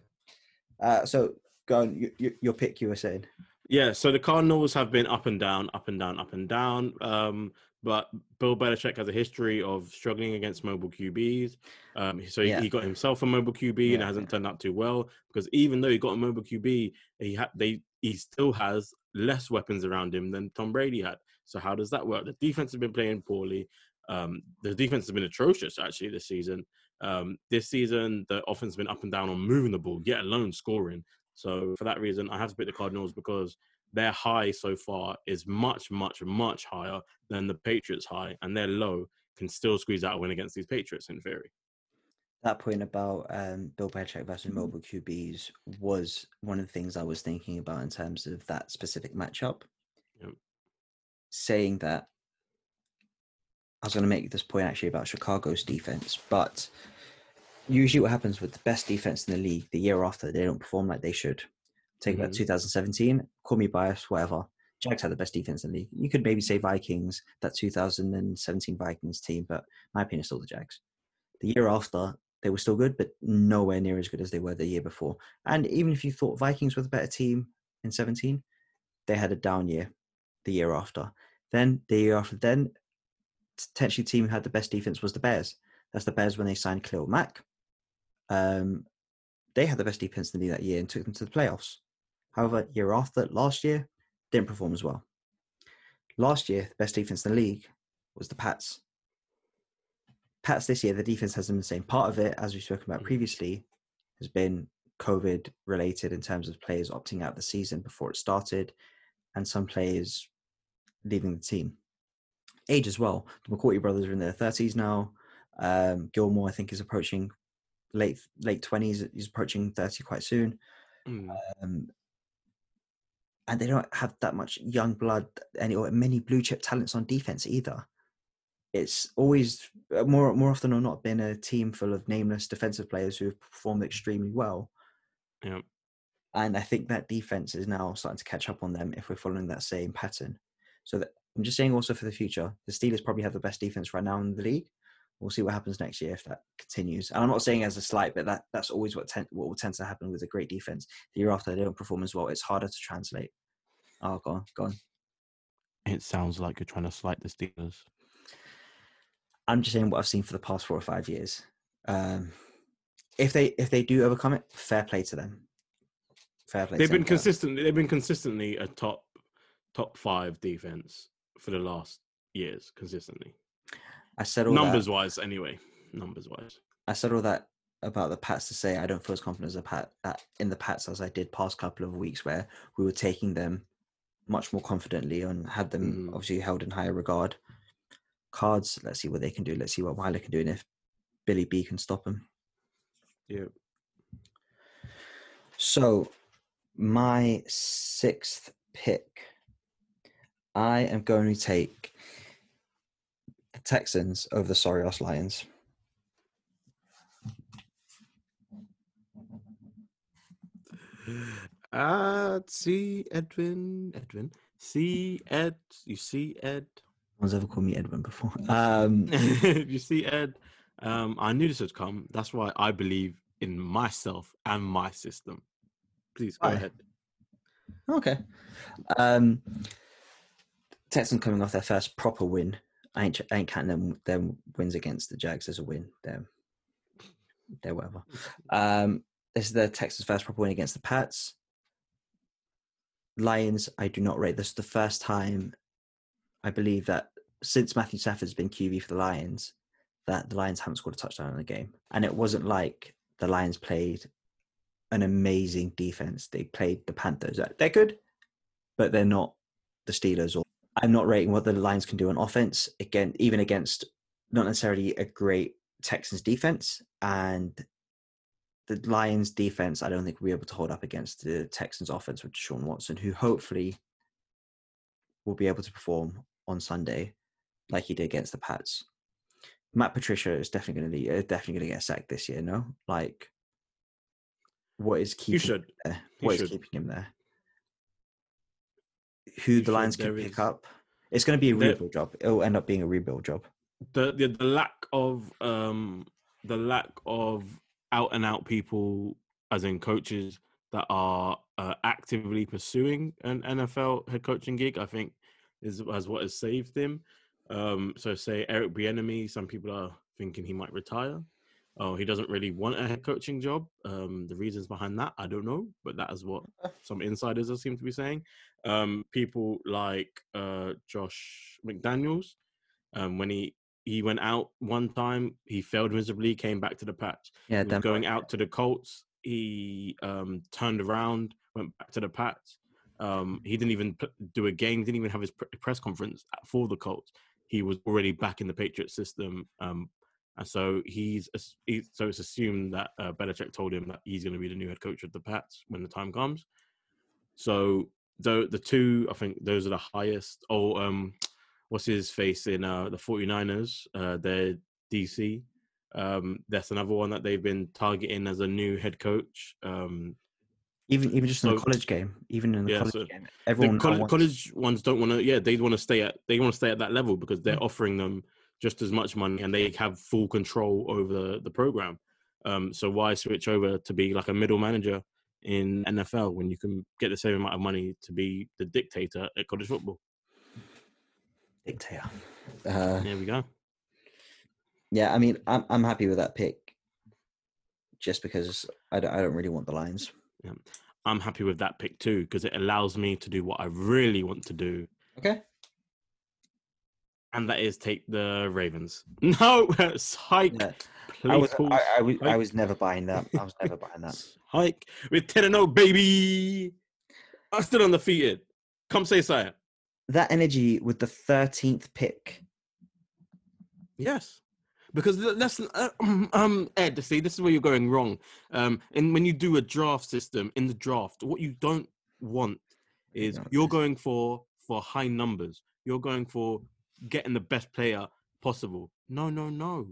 Uh, so go on. You, you, your pick. You were saying. Yeah, so the Cardinals have been up and down, up and down, up and down. Um, but Bill Belichick has a history of struggling against mobile QBs. Um, so he, Yeah. he got himself a mobile QB, and it hasn't yeah. turned out too well because even though he got a mobile QB, he had they he still has less weapons around him than Tom Brady had. So how does that work? The defense has been playing poorly. Um, the defense has been atrocious actually this season. Um, this season, the offense has been up and down on moving the ball, yet alone scoring. So for that reason, I have to pick the Cardinals because their high so far is much, much, much higher than the Patriots' high, and their low can still squeeze out a win against these Patriots in theory. That point about um, Bill Belichick versus mobile QBs was one of the things I was thinking about in terms of that specific matchup. Yep. Saying that, I was going to make this point actually about Chicago's defense, but usually what happens with the best defense in the league, the year after they don't perform like they should. Take about Mhm. 2017, call me biased, whatever. Jags had the best defense in the league. You could maybe say Vikings, that 2017 Vikings team, but my opinion is still the Jags. The year after, they were still good, but nowhere near as good as they were the year before. And even if you thought Vikings were the better team in 17, they had a down year the year after. Then the year after, then potentially the team who had the best defense was the Bears. That's the Bears when they signed Khalil Mack. Um, they had the best defense in the league that year and took them to the playoffs. However, year after, last year, didn't perform as well. Last year, the best defense in the league was the Pats. Pats this year, the defense hasn't been the same. Part of it, as we've spoken about Mhm. previously, has been COVID related in terms of players opting out the season before it started and some players leaving the team. Age as well. The McCourty brothers are in their 30s now. Um, Gilmore, I think, is approaching late late 20s. He's approaching 30 quite soon. Mm. Um, and they don't have that much young blood any or many blue chip talents on defense either. It's always uh, more more often or not been a team full of nameless defensive players who have performed extremely well. Yeah. And I think that defense is now starting to catch up on them if we're following that same pattern. So that, I'm just saying also for the future, the Steelers probably have the best defense right now in the league. We'll see what happens next year if that continues. And I'm not saying as a slight, but that that's always what ten, what will tend to happen with a great defense. The year after they don't perform as well, it's harder to translate. Oh, go on, go on. It sounds like you're trying to slight the Steelers. I'm just saying what I've seen for the past four or five years. Um, if they if they do overcome it, fair play to them. Fair play. They've to been but consistently. They've been consistently a top top five defense for the last years, consistently. I said all Numbers that. wise, anyway. Numbers wise. I said all that about the Pats to say I don't feel as confident as a Pat in the Pats as I did past couple of weeks where we were taking them much more confidently and had them Mhm. obviously held in higher regard. Cards, let's see what they can do. Let's see what Kyler can do and if Billy B can stop him. Yeah. So, my sixth pick, I am going to take Texans over the Sorios Lions. Ah, see Edwin, Edwin. See Ed. You see Ed. No one's ever called me Edwin before. *laughs* Um, *laughs* you see Ed. Um, I knew this would come. That's why I believe in myself and my system. Please go Why? ahead. okay. Um, Texans coming off their first proper win. I ain't, I ain't counting them, them wins against the Jags as a win. They're, they're whatever. Um, this is the Texans' first proper win against the Pats. Lions, I do not rate. This is the first time I believe that since Matthew Stafford's been QB for the Lions, that the Lions haven't scored a touchdown in the game. And it wasn't like the Lions played an amazing defense. They played the Panthers. They're good, but they're not the Steelers. Or I'm not rating what the Lions can do on offense again, even against not necessarily a great Texans defense. And the Lions defense, I don't think we'll be able to hold up against the Texans offense with Deshaun Watson, who hopefully will be able to perform on Sunday, like he did against the Pats, Matt Patricia is definitely going to be uh, definitely going to get sacked this year. No, like what is keeping should. him there? He What is keeping him there? Who the. Lions can pick is- up? It's going to be a rebuild job. It'll end up being a rebuild job. the, the the lack of um the lack of out and out people as in coaches that are uh, actively pursuing an NFL head coaching gig I think is as what has saved him um so say Eric Bieniemy some people are thinking he might retire oh he doesn't really want a head coaching job um the reasons behind that I don't know but that is what *laughs* some insiders seem to be saying um people like uh Josh McDaniels um, when he he went out one time, he failed miserably, came back to the patch. Yeah, going out to the Colts, he um, turned around, went back to the Pats. Um, he didn't even do a game, didn't even have his pr- press conference for the Colts. He was already back in the Patriot system, um, and so he's, so it's assumed that uh, Belichick told him that he's going to be the new head coach of the Pats when the time comes. So the the two, I think those are the highest. Oh, um, what's his face in uh, the 49ers, uh, their DC. Um, that's another one that they've been targeting as a new head coach. Um, Even even just in the college game, even in the Yeah, college so game, everyone now coll- wants- college ones don't want to. Yeah, they want to stay at they want to stay at that level because they're Mm. offering them just as much money and they have full control over the, the program. Um, so why switch over to be like a middle manager in NFL when you can get the same amount of money to be the dictator at college football? dictator. Uh, There we go. yeah, I mean, I'm I'm happy with that pick, just because I don't I don't really want the Lions. I'm happy with that pick too because it allows me to do what I really want to do, Okay. And that is take the Ravens. *laughs* No, psych. Play I was I, I was I was never buying that. I was *laughs* never buying that. Hike with 10 and 0, baby. I'm still undefeated. Come say so. That energy with the thirteenth pick. Yes. Because th- that's uh, um, *clears throat* um Ed. See, this is where you're going wrong. Um, and when you do a draft system in the draft, what you don't want is you're going for for high numbers. You're going for getting the best player possible. No, no, no.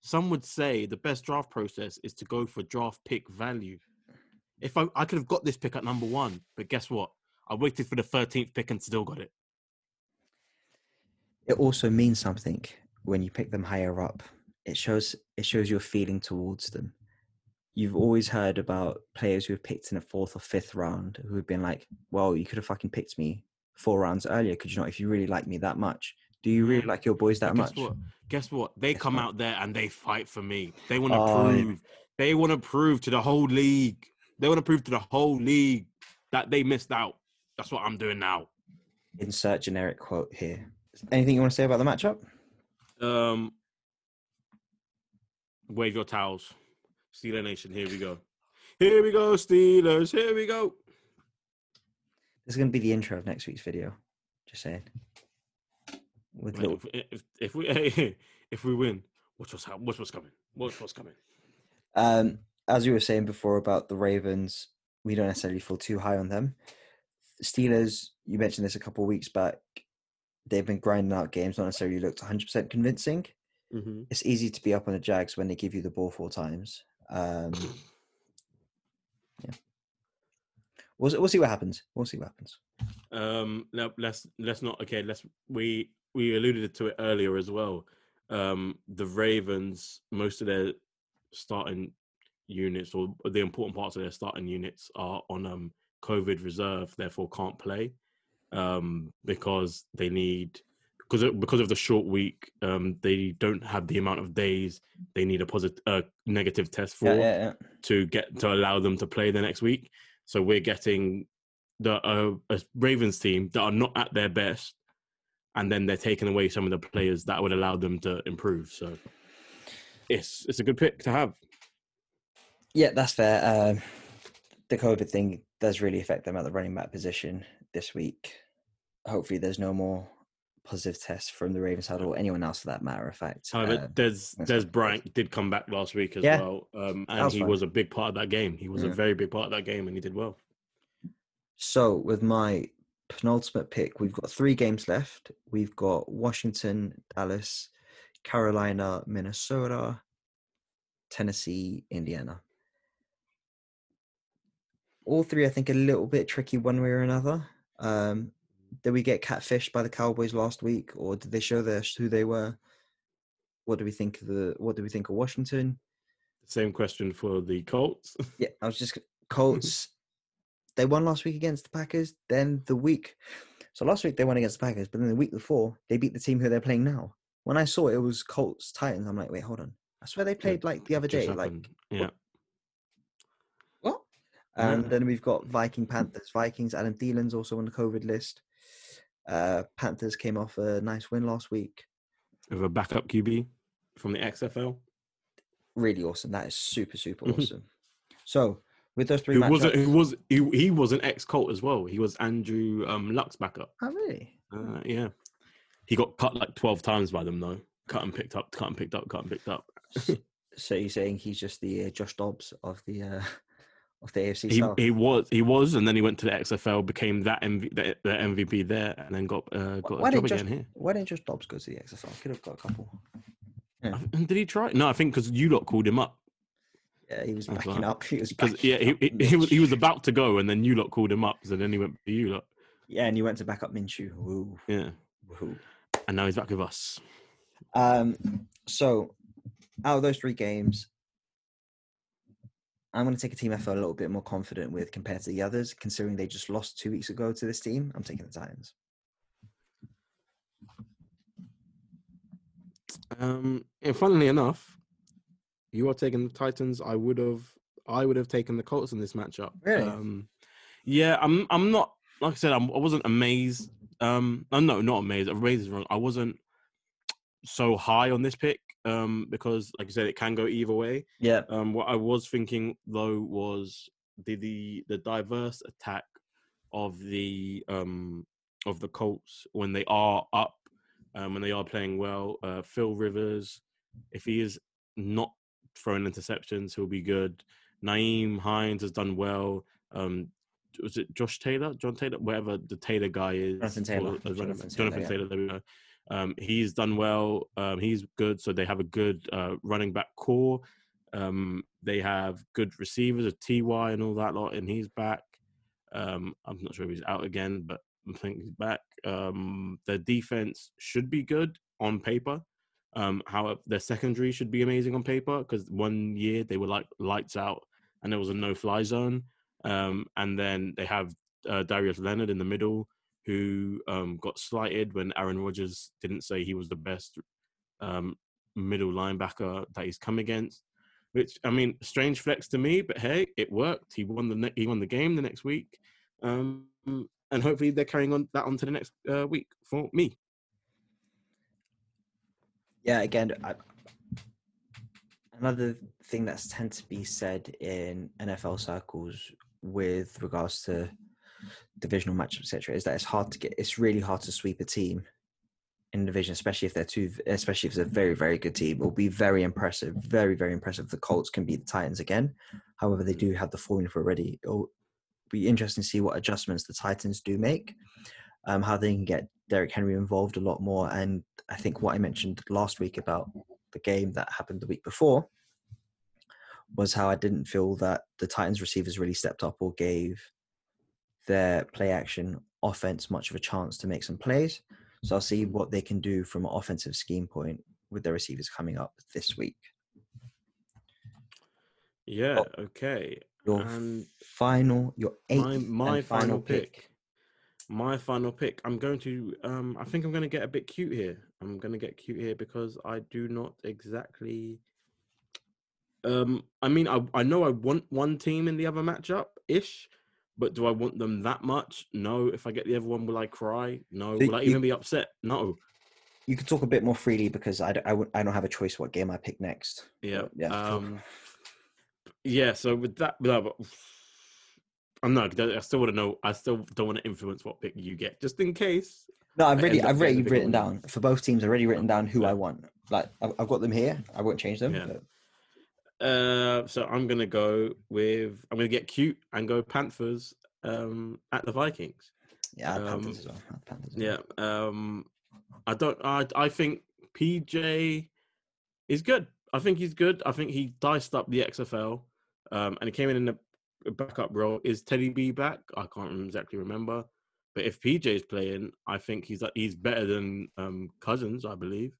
Some would say the best draft process is to go for draft pick value. If I, I could have got this pick at number one, but guess what? I waited for the 13th pick and still got it. It also means something when you pick them higher up. It shows it shows your feeling towards them. You've always heard about players who have picked in the fourth or fifth round who have been like, "Well, you could have fucking picked me four rounds earlier, could you not? If you really like me that much, do you really like your boys that But much?" Guess what? Guess what? They Guess come what? out there and they fight for me. They want to Oh, prove. They want to prove to the whole league. They want to prove to the whole league that they missed out. That's what I'm doing now. Insert generic quote here. Anything you want to say about the matchup? Um, wave your towels, Steeler Nation. Here we go. Here we go, Steelers. Here we go. This is going to be the intro of next week's video. Just saying. With little, if, if, if we *laughs* if we win, watch what's watch what's coming. Watch what's coming. um, as you were saying before about the Ravens, we don't necessarily feel too high on them. Steelers, you mentioned this a couple of weeks back. They've been grinding out games, not necessarily looked 100% convincing. Mm-hmm. It's easy to be up on the Jags when they give you the ball four times. Um, yeah, we'll we'll see what happens. We'll see what happens. Um, no, let's let's not. Okay, let's we we alluded to it earlier as well. Um, the Ravens, most of their starting units or the important parts of their starting units are on um COVID reserve, therefore can't play um because they need because of, because of the short week. Um, they don't have the amount of days they need a positive uh, negative test for Yeah, yeah, yeah. to get to allow them to play the next week. So we're getting the uh, a Ravens team that are not at their best, and then they're taking away some of the players that would allow them to improve. So it's it's a good pick to have. Yeah, that's fair. Um, the COVID thing does really affect them at the running back position this week. Hopefully, there's no more positive tests from the Ravens side or anyone else for that matter of fact. However, Uh, Dez Dez. Bryant did come back last week as Yeah. well, um, and was he fine. was a big part of that game. He was a very big part of that game, and he did well. so, with my penultimate pick. We've got three games left. We've got Washington, Dallas, Carolina, Minnesota, Tennessee, Indiana. All three, I think, a little bit tricky one way or another. Um, did we get catfished by the Cowboys last week, or did they show their who they were? What do we think of the? What do we think of Washington? Same question for the Colts. Yeah, I was just *laughs* Colts. They won last week against the Packers. Then the week, so last week they won against the Packers, but then the week before they beat the team who they're playing now. When I saw it was Colts Titans, I'm like, wait, hold on. I swear they played like the other day. Like yeah. what? And Yeah. then we've got Viking Panthers. Vikings. Adam Thielen's also on the COVID list. Uh, Panthers came off a nice win last week. With a backup QB from the XFL. Really awesome. That is super super Mhm. awesome. So with those three Who was matchups, who was he, he was an ex Colt as well. He was Andrew um, Luck's backup. oh really? Uh, yeah. He got cut like twelve times by them though. Cut and picked up, cut and picked up, cut and picked up. *laughs* So you're saying he's just the uh, Josh Dobbs of the uh, *laughs* of the AFC He South? he was he was, and then he went to the XFL, became that MV, the, the MVP there, and then got uh, got Why a job Josh, again here. why didn't Josh Dobbs go to the XFL? Could have got a couple. Th- Did he try? No, I think because you lot called him up. Yeah, he was That's backing right. up. *laughs* He was Because yeah, he, he, he was he was about to go, and then you lot called him up, so then he went to you lot. Yeah, and you went to back up Minshew. Woo, Yeah, woo. and now he's back with us. Um, so out of those three games, I'm going to take a team I feel a little bit more confident with compared to the others, considering they just lost two weeks ago to this team. I'm taking the Titans. Um, and funnily enough, you are taking the Titans. I would have, I would have taken the Colts in this matchup. Really? Um, yeah, I'm. I'm not. Like I said, I'm, I wasn't amazed. Um, no, no, not amazed. Amazed is wrong. I wasn't so high on this pick. Um, because like I said, it can go either way. Yeah, Um, what I was thinking though was the the the diverse attack of the um of the Colts when they are up, um, when they are playing well. Uh, Phil Rivers, if he is not throwing interceptions, he'll be good. Nyheim Hines has done well. Um, was it Josh Taylor, John Taylor, whatever the Taylor guy is? Jonathan Taylor. or- Jonathan Jonathan, Taylor, Jonathan yeah. There we go. Um, he's done well. Um, he's good. So they have a good uh, running back core. Um, they have good receivers, a Ty and all that lot, and he's back. Um, I'm not sure if he's out again, but I think he's back. Um, their defense should be good on paper. Um, however, their secondary should be amazing on paper because one year they were like lights out and there was a no-fly zone. Um, and then they have uh, Darius Leonard in the middle, who um, got slighted when Aaron Rodgers didn't say he was the best um, middle linebacker that he's come against. Which I mean, strange flex to me, but hey, it worked. He won the ne- he won the game the next week, um, and hopefully they're carrying on that on to the next uh, week for me. Yeah. Again, I, another thing that's tend to be said in NFL circles with regards to divisional matchups, etc., is that it's hard to get. It's really hard to sweep a team in division, especially if they're two, especially if it's a very, very good team. It will be very impressive, very, very impressive. The Colts can beat the Titans again. However, they do have the formula already. It'll be interesting to see what adjustments the Titans do make, um, how they can get Derrick Henry involved a lot more. And I think what I mentioned last week about the game that happened the week before was how I didn't feel that the Titans receivers really stepped up or gave their play action offense much of a chance to make some plays. So I'll see what they can do from an offensive scheme point with their receivers coming up this week. Yeah. Okay. Your final, your eighth, my my and final pick. My final pick. I'm going to. Um, I think I'm going to get a bit cute here. I'm going to get cute here because I do not exactly. Um, I mean, I I know I want one team in the other matchup ish, but do I want them that much? No. If I get the other one, will I cry? No. Will I even be upset? No. You can talk a bit more freely because I don't have a choice what game I pick next. Yeah. Yeah. Um, yeah. So with that, with that, I'm not. I still want to know. I still don't want to influence what pick you get, just in case. No, I've already I've the big written down for both teams. I've already written down who Yeah. I want. Like I've, I've got them here. I won't change them. Yeah. but- Uh, so I'm gonna go with. I'm gonna get cute and go Panthers um, at the Vikings. Yeah, Um, Panthers as well. Panthers as well. Yeah. Um, I don't. I I think PJ is good. I think he's good. I think he diced up the XFL, um, and he came in in a backup role. Is Teddy B back? I can't exactly remember. But if PJ is playing, I think he's he's better than um, Cousins. I believe.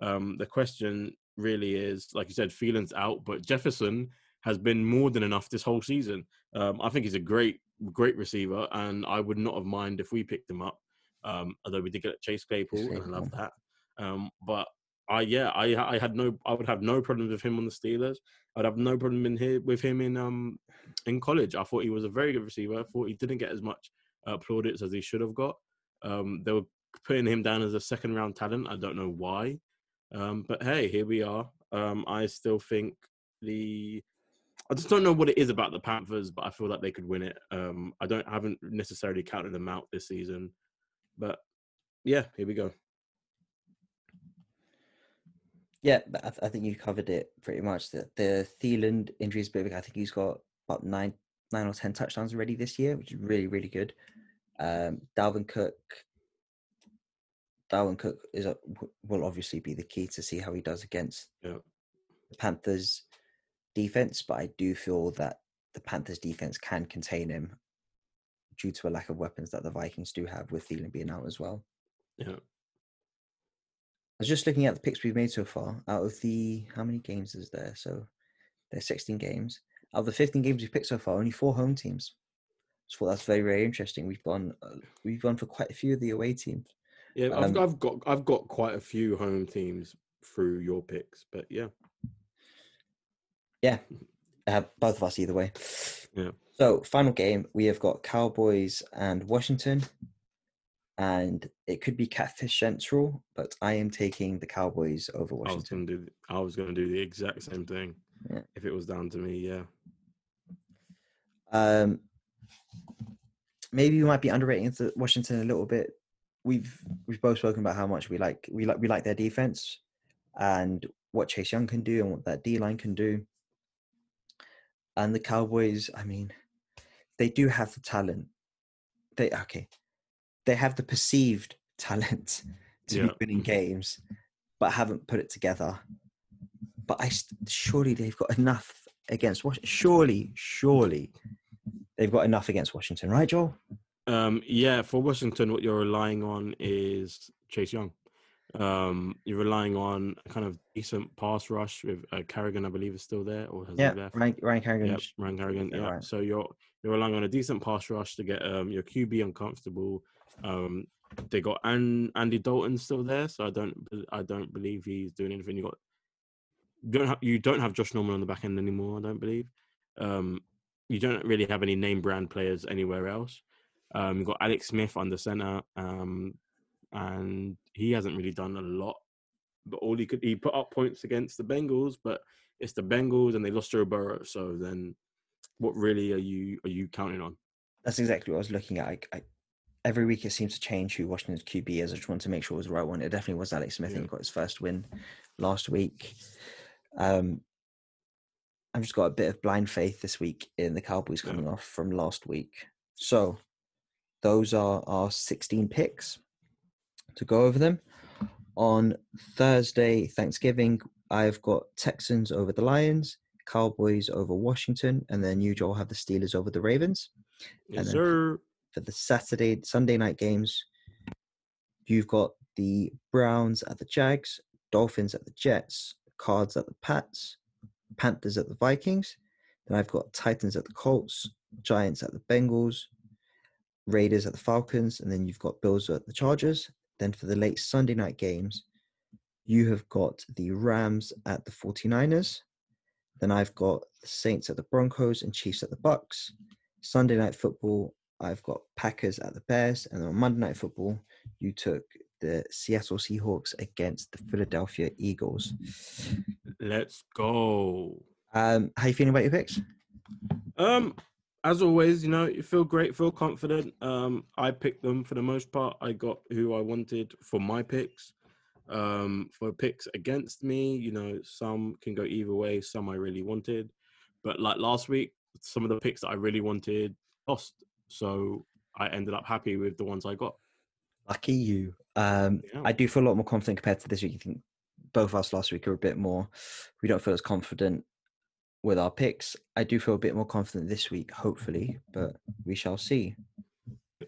Um, the question really is, like you said, Thielen's out, but Jefferson has been more than enough this whole season. Um, I think he's a great, great receiver, and I would not have mind if we picked him up. Um, although we did get Chase Claypool, and I love that. Um, but I, yeah, I, I had no, I would have no problem with him on the Steelers. I'd have no problem in here with him in um in college. I thought he was a very good receiver. I thought he didn't get as much uh, plaudits as he should have got. Um, they were putting him down as a second round talent. I don't know why. Um, but hey, here we are. Um, I still think the I just don't know what it is about the Panthers, but I feel like they could win it. Um, I don't I haven't necessarily counted them out this season, but yeah, here we go. Yeah, I, th- I think you covered it pretty much. The the Thielen injury is big. I think he's got about nine nine or ten touchdowns already this year, which is really really good. Um, Dalvin Cook. Dalvin Cook is a, will obviously be the key to see how he does against Yeah. the Panthers defense, but I do feel that the Panthers defense can contain him due to a lack of weapons that the Vikings do have with Thielen being out as well. Yeah. Was just looking at the picks we've made so far. Out of the how many games is there? So there's 16 games. Out of the 15 games we've picked so far, only four home teams. Just thought that's very very interesting. We've gone uh, we've gone for quite a few of the away teams. Yeah, I've, Um, I've got I've got quite a few home teams through your picks, but yeah, Yeah, *laughs* uh, both of us either way. Yeah. So final game we have got Cowboys and Washington, and it could be Catfish Central, but I am taking the Cowboys over I was Washington. do I was gonna do the exact same thing Yeah. if it was down to me. Yeah, Um, maybe we might be underrating Washington a little bit. We've we've both spoken about how much we like we like we like their defense and what Chase Young can do and what that D line can do. And the Cowboys, I mean, they do have the talent. They okay, they have the perceived talent *laughs* to Yeah. be winning games, but haven't put it together. But I surely they've got enough against Washington. Surely, surely they've got enough against Washington, right, Joel? um, yeah. For Washington, what you're relying on is Chase Young. Um, you're relying on a kind of decent pass rush with uh, Kerrigan, I believe, is still there or has Yeah, left? Ryan, Ryan Kerrigan. Yep, Ryan Kerrigan. Yeah, Yeah. right. So you're you're relying on a decent pass rush to get um, your QB uncomfortable. Um, they got An- Andy Dalton still there, so I don't I don't believe he's doing anything. You got you don't have you don't have Josh Norman on the back end anymore. I don't believe. Um, you don't really have any name brand players anywhere else. Um, you got Alex Smith under center, um, and he hasn't really done a lot. But all he could he put up points against the Bengals, but it's the Bengals and they lost Joe Burrow. So then, what really are you are you counting on? That's exactly what I was looking at. I, I, every week it seems to change who Washington's QB is. I just want to make sure it was the right one. It definitely was Alex Smith, and he got his first win last week. Um, I've just got a bit of blind faith this week in the Cowboys Yeah. coming off from last week. So those are our 16 picks to go over them. On Thursday, Thanksgiving, I've got Texans over the Lions, Cowboys over Washington, and then you, Joel, have the Steelers over the Ravens. Yes, then- sir. For the Saturday, Sunday night games, you've got the Browns at the Jags, Dolphins at the Jets, Cards at the Pats, Panthers at the Vikings. Then I've got Titans at the Colts, Giants at the Bengals, Raiders at the Falcons, and then you've got Bills at the Chargers. Then for the late Sunday night games, you have got the Rams at the 49ers. Then I've got the Saints at the Broncos and Chiefs at the Bucs. Sunday night football, I've got Packers at the Bears, and on Monday night football, you took the Seattle Seahawks against the Philadelphia Eagles. Let's go. Um, how you feeling about your picks? Um, as always, you know, you feel great, feel confident. Um, I picked them for the most part. I got who I wanted for my picks. Um, for picks against me, you know, some can go either way. Some I really wanted, but like last week, some of the picks that I really wanted lost. So I ended up happy with the ones I got. Lucky you. Um, Yeah. I do feel a lot more confident compared to this week. I think both of us last week are a bit more. We don't feel as confident with our picks. I do feel a bit more confident this week, hopefully, but we shall see.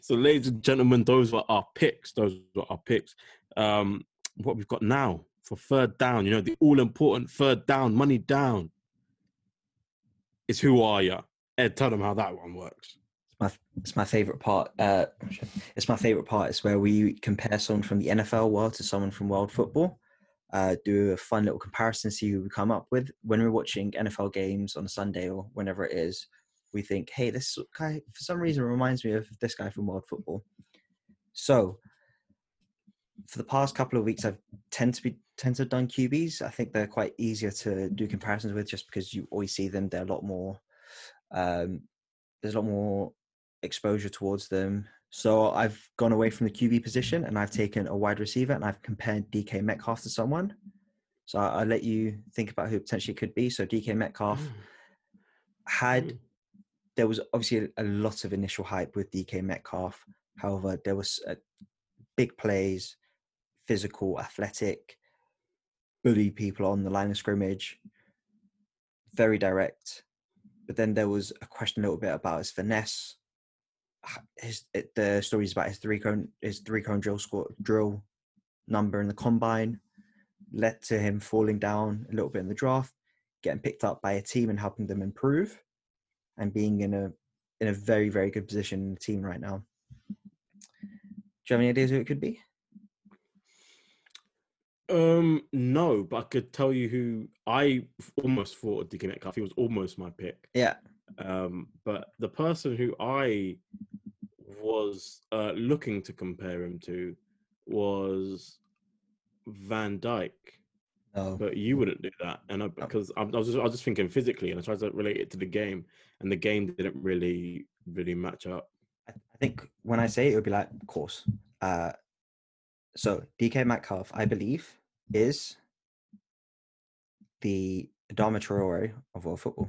So, ladies and gentlemen, those were our picks. Those were our picks. Um, what we've got now for third down, you know, the all important third down, money down. Is who are you? Ed, tell them how that one works. My it's my favorite part. Uh, it's my favorite part. It's where we compare someone from the NFL world to someone from world football. Uh, do a fun little comparison, see who we come up with when we're watching NFL games on a Sunday or whenever it is. We think, hey, this guy for some reason reminds me of this guy from world football. So, for the past couple of weeks, I've tend to be tend to have done QBs. I think they're quite easier to do comparisons with, just because you always see them. They're a lot more. Um, there's a lot more exposure towards them. So I've gone away from the QB position and I've taken a wide receiver and I've compared DK Metcalf to someone. So I- I'll let you think about who potentially could be. So DK Metcalf had Mm. there was obviously a, a lot of initial hype with DK Metcalf. However, there was uh, big plays, physical, athletic, bully people on the line of scrimmage, very direct. But then there was a question a little bit about his finesse. His it, the stories about his three cone his three cone drill score drill number in the combine led to him falling down a little bit in the draft, getting picked up by a team and helping them improve, and being in a in a very very good position in the team right now. Do you have any ideas who it could be? Um, no, but I could tell you who I almost thought of DK Metcalf. He was almost my pick. Yeah, Um, but the person who I was uh, looking to compare him to was Van Dijk. no. But you wouldn't do that, and I, because I, I was just, I was just thinking physically, and I tried to relate it to the game, and the game didn't really really match up. I I think when I say it, it would be like, of course. Uh, so DK Metcalf, I believe, is the Adama Traore of world football,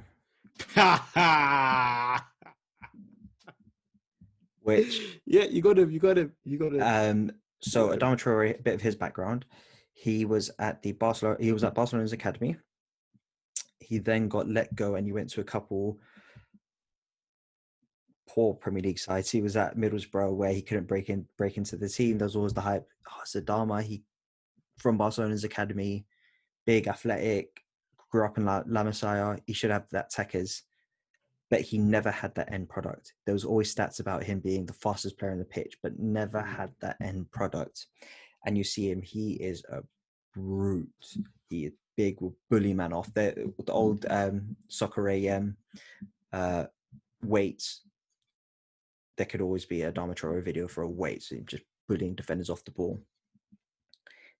*laughs* which yeah, you got him, you got him, you got him. Um, so Adama Traore, a bit of his background. He was at the Barcelona. He was at Barcelona's academy. He then got let go, and he went to a couple poor Premier League sides. He was at Middlesbrough, where he couldn't break in, break into the team. There was always the hype. Oh, Adama. He from Barcelona's academy, big, athletic, grew up in La, La Masia. He should have that techers but he never had that end product. There was always stats about him being the fastest player on the pitch, but never Mm. had that end product. And you see him; he is a brute. He is big, will bully man off. The, the old um, soccer AM uh, weights. There could always be a Adama Traore video for a weight, so just bullying defenders off the ball.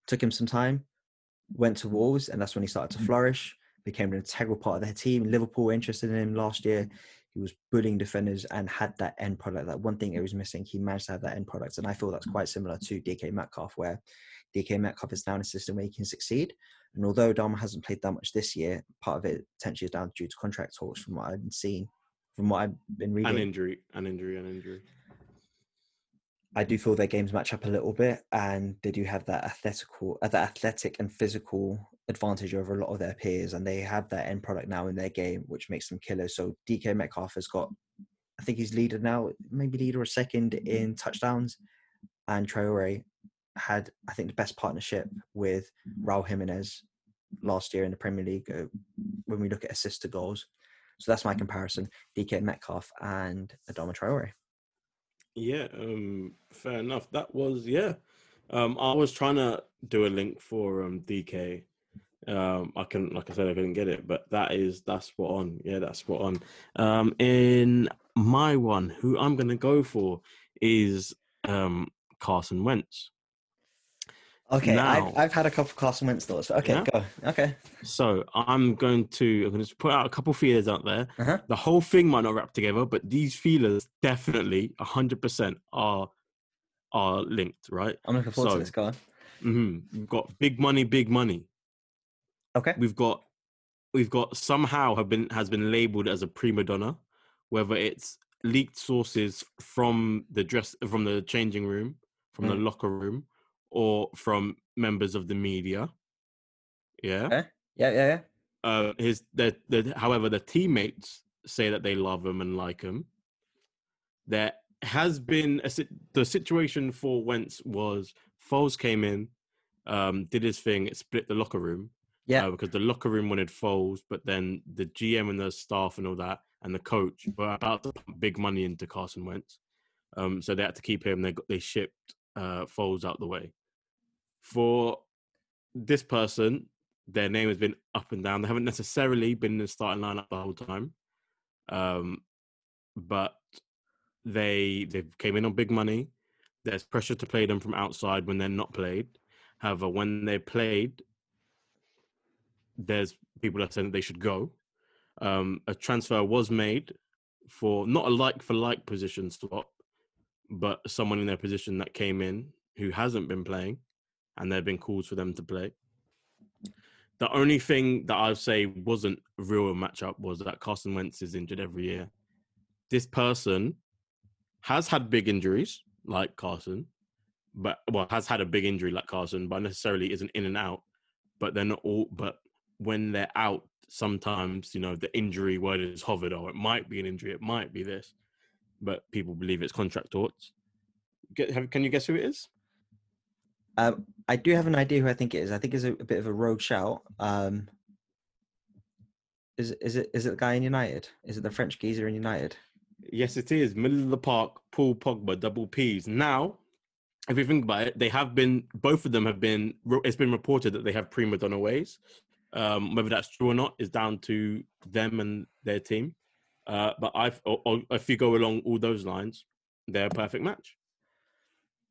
Took him some time, went to Wolves, and that's when he started to flourish became an integral part of their team. Liverpool were interested in him last year. He was bullying defenders and had that end product. That one thing it was missing, he managed to have that end product. And I feel that's mm. quite similar to DK Metcalf, where DK Metcalf is now in a system where he can succeed. And although Adama hasn't played that much this year, part of it potentially is down due to contract talks from what I've seen, from what I've been reading. an injury, an injury, an injury. I do feel their games match up a little bit, and they do have that athletical, uh, that athletic and physical advantage over a lot of their peers, and they have that end product now in their game, which makes them killers. So DK Metcalf has got, I think he's leader now, maybe leader or second in touchdowns, and Traore had, I think, the best partnership with Raul Jimenez last year in the Premier League uh, when we look at assist to goals. So that's my comparison: DK Metcalf and Adama Traore. Yeah, um, fair enough. That was yeah. Um, I was trying to do a link for um DK. Um, I couldn't, like I said, I couldn't get it, but that is that's spot on. Yeah, that's spot on. Um, in my one, who I'm gonna go for is um Carson Wentz. Okay, Now- I've, I've had a couple of Carson Wentz thoughts. Okay, Yeah? go. Okay. So I'm going to I'm going to put out a couple feelers out there. Uh-huh. The whole thing might not wrap together, but these feelers definitely 100% are are linked, right? I'm looking forward So- to this. Go on. hmm We've got big money, big money. Okay. We've got we've got somehow have been has been labeled as a prima donna, whether it's leaked sources from the dress from the changing room, from the Mm. locker room, or from members of the media. Yeah. Okay. Yeah, yeah, yeah. Uh, his the, the however the teammates say that they love him and like him. There has been a the situation for Wentz was Foles came in, um, did his thing, split the locker room. Yeah. uh, because the locker room wanted Foles, but then the GM and the staff and all that and the coach were about to pump big money into Carson Wentz, um, so they had to keep him. They got they shipped uh, out the way. For this person, their name has been up and down. They haven't necessarily been in the starting lineup the whole time, um, but they they came in on big money. There's pressure to play them from outside when they're not played. However, when they're played, there's people that saying they should go. Um, a transfer was made for not a like for like position swap, but someone in their position that came in who hasn't been playing, and there have been calls for them to play. The only thing that I'd say wasn't a real matchup was that Carson Wentz is injured every year. This person has had big injuries like Carson, but well, has had a big injury like Carson, but necessarily isn't in and out. But they're not all. But when they're out, sometimes you know the injury word is hovered. or it might be an injury. It might be this, but people believe it's contract thoughts. Get, have, can you guess who it is? Um, I do have an idea who I think it is. I think it's a, a bit of a rogue shout. Um, is is it is it the guy in United? Is it the French geezer in United? Yes, it is. Middle of the park, Paul Pogba, double P's. Now, if you think about it, they have been, both of them have been, it's been reported that they have prima donna ways. Um, whether that's true or not is down to them and their team. Uh, but or if you go along all those lines, they're a perfect match.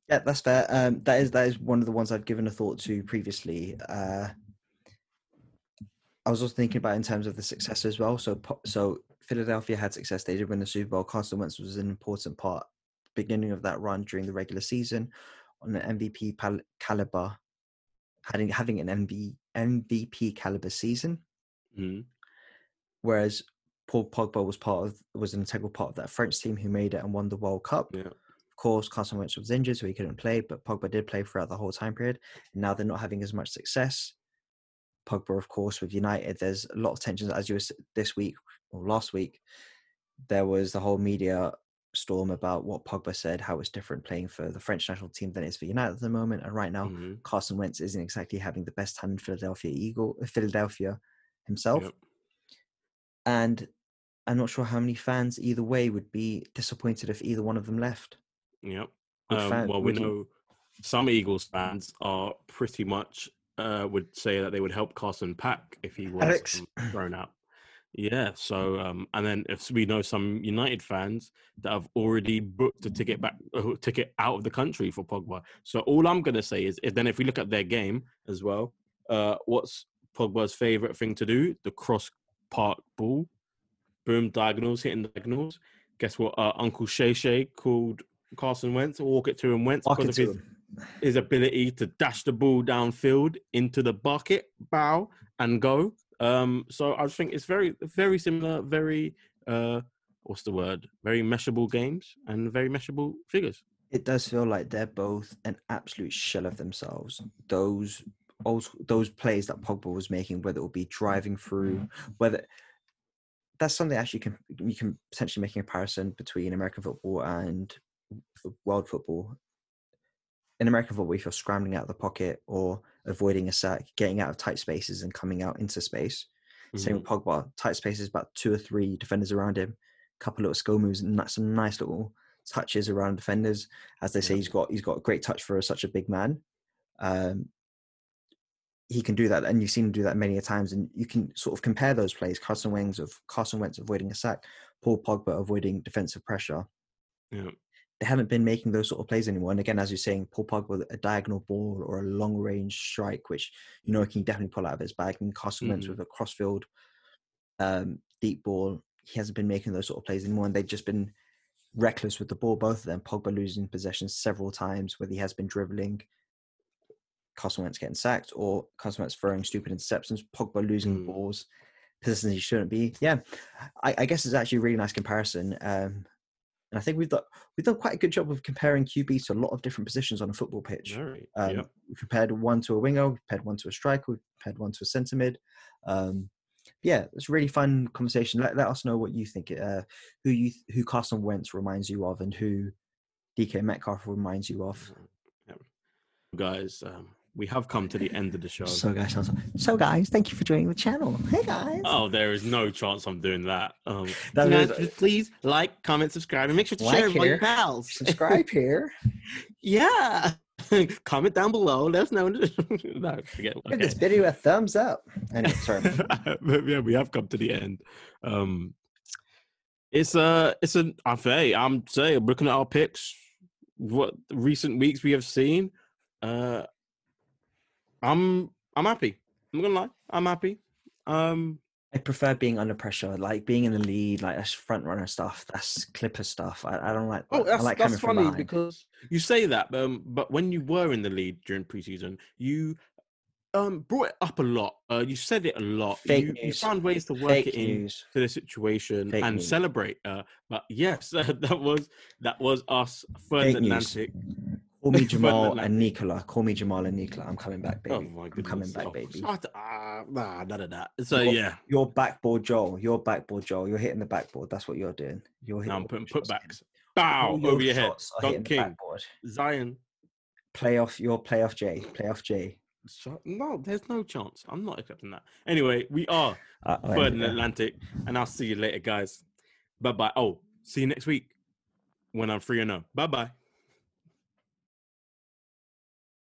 Yeah, that's fair. Um, that is that is one of the ones I've given a thought to previously. Uh, I was also thinking about in terms of the success as well. So, so Philadelphia had success; they did win the Super Bowl. Carson Wentz was an important part, beginning of that run during the regular season, on an MVP pal- caliber, having having an MV, MVP caliber season. Mhm. Whereas Paul Pogba was part of was an integral part of that French team who made it and won the World Cup. Yeah. Of course, Carson Wentz was injured, so he couldn't play, but Pogba did play throughout the whole time period. Now they're not having as much success. Pogba, of course, with United, there's a lot of tensions. As you were this week or last week, there was the whole media storm about what Pogba said, how it's different playing for the French national team than it is for United at the moment. And right now, Mhm. Carson Wentz isn't exactly having the best time in Philadelphia Eagle, Philadelphia himself. Yep. And I'm not sure how many fans either way would be disappointed if either one of them left. Yep. Um, fan- well, we you- know some Eagles fans are pretty much uh, would say that they would help Carson Pack if he was Alex. um, *clears throat* thrown out. Yeah. So, um, and then if we know some United fans that have already booked a ticket back, a ticket out of the country for Pogba. So all I'm gonna say is, is then if we look at their game as well, uh, what's Pogba's favorite thing to do? The cross park ball, boom diagonals, hitting diagonals. Guess what? Uh, Uncle Shay Shay called Carson Wentz, walk it to him Wentz Mark because of his, his ability to dash the ball downfield into the bucket, bow and go. Um, so I think it's very, very similar, very uh, what's the word? Very meshable games and very meshable figures. It does feel like they're both an absolute shell of themselves. Those old, those plays that Pogba was making, whether it would be driving through, whether that's something actually can you can potentially make a comparison between American football and world football. In American football, if you're scrambling out of the pocket or avoiding a sack, getting out of tight spaces and coming out into space. Same with Pogba, tight spaces, about two or three defenders around him, a couple of little skill moves, and that's some nice little touches around defenders. As they say, he's got he's got a great touch for such a big man. Um, he can do that, and you've seen him do that many a times. And you can sort of compare those plays: Carson Wentz of Carson Wentz avoiding a sack, Paul Pogba avoiding defensive pressure. Yeah. They haven't been making those sort of plays anymore. And again, as you're saying, Paul Pogba a diagonal ball or a long range strike, which you know he can definitely pull out of his bag, and Carson Wentz Mhm. with a crossfield um, deep ball. He hasn't been making those sort of plays anymore, and they've just been reckless with the ball. Both of them, Pogba losing possession several times, whether he has been dribbling, Carson Wentz getting sacked, or Carson Wentz throwing stupid interceptions. Pogba losing Mm. balls, positions he shouldn't be. Yeah, I, I guess it's actually a really nice comparison. Um, And I think we've done we've done quite a good job of comparing QB to a lot of different positions on a football pitch. Very. Um, yep. We compared one to a winger, we compared one to a striker, we compared one to a centre mid. Um, yeah, it's a really fun conversation. Let, let us know what you think. Uh, who you who Carson Wentz reminds you of, and who DK Metcalf reminds you of. Yep. Guys, um, we have come to the end of the show. So guys, so guys, thank you for joining the channel. Hey guys. Oh, there is no chance I'm doing that. Um, That guys, is- please like, comment, subscribe, and make sure to Like share it with your pals. Subscribe here. *laughs* yeah. *laughs* comment down below. Let us know. *laughs* no, forget. Give this video a thumbs up. Anyway, sorry. yeah, we have come to the end. Um, it's a, it's an. I say, I'm saying, looking at our picks, what recent weeks we have seen. Uh, I'm, I'm happy. I'm gonna lie, I'm happy. Um, I prefer being under pressure, like being in the lead, like that's front runner stuff. That's Clipper stuff. I, I don't like. Oh, that's, I like that's funny because you say that, um, but when you were in the lead during preseason, you um brought it up a lot. Uh, you said it a lot. Fake you, you found ways to work Fake it in news. to the situation Fake and news. celebrate. Uh, but yes, *laughs* that was that was us third in news. Call me *laughs* Jamal and Nicola. Call me Jamal and Nicola. I'm coming back, Oh baby. my I'm coming back, Oh, baby. shut- ah, nah, none of that. So You're- yeah, You're backboard Joel. You're backboard Joel. You're hitting the backboard. That's what you're doing. You're hitting. now I'm putting your putbacks. Bow your over your head. Dunk King. Zion. Playoff. Your playoff J. Playoff J. Shut- No, there's no chance. I'm not accepting that. Anyway, we are Uh, third in there. Atlantic, and I'll see you later, guys. Bye bye. Oh, see you next week when I'm free or no. Bye bye.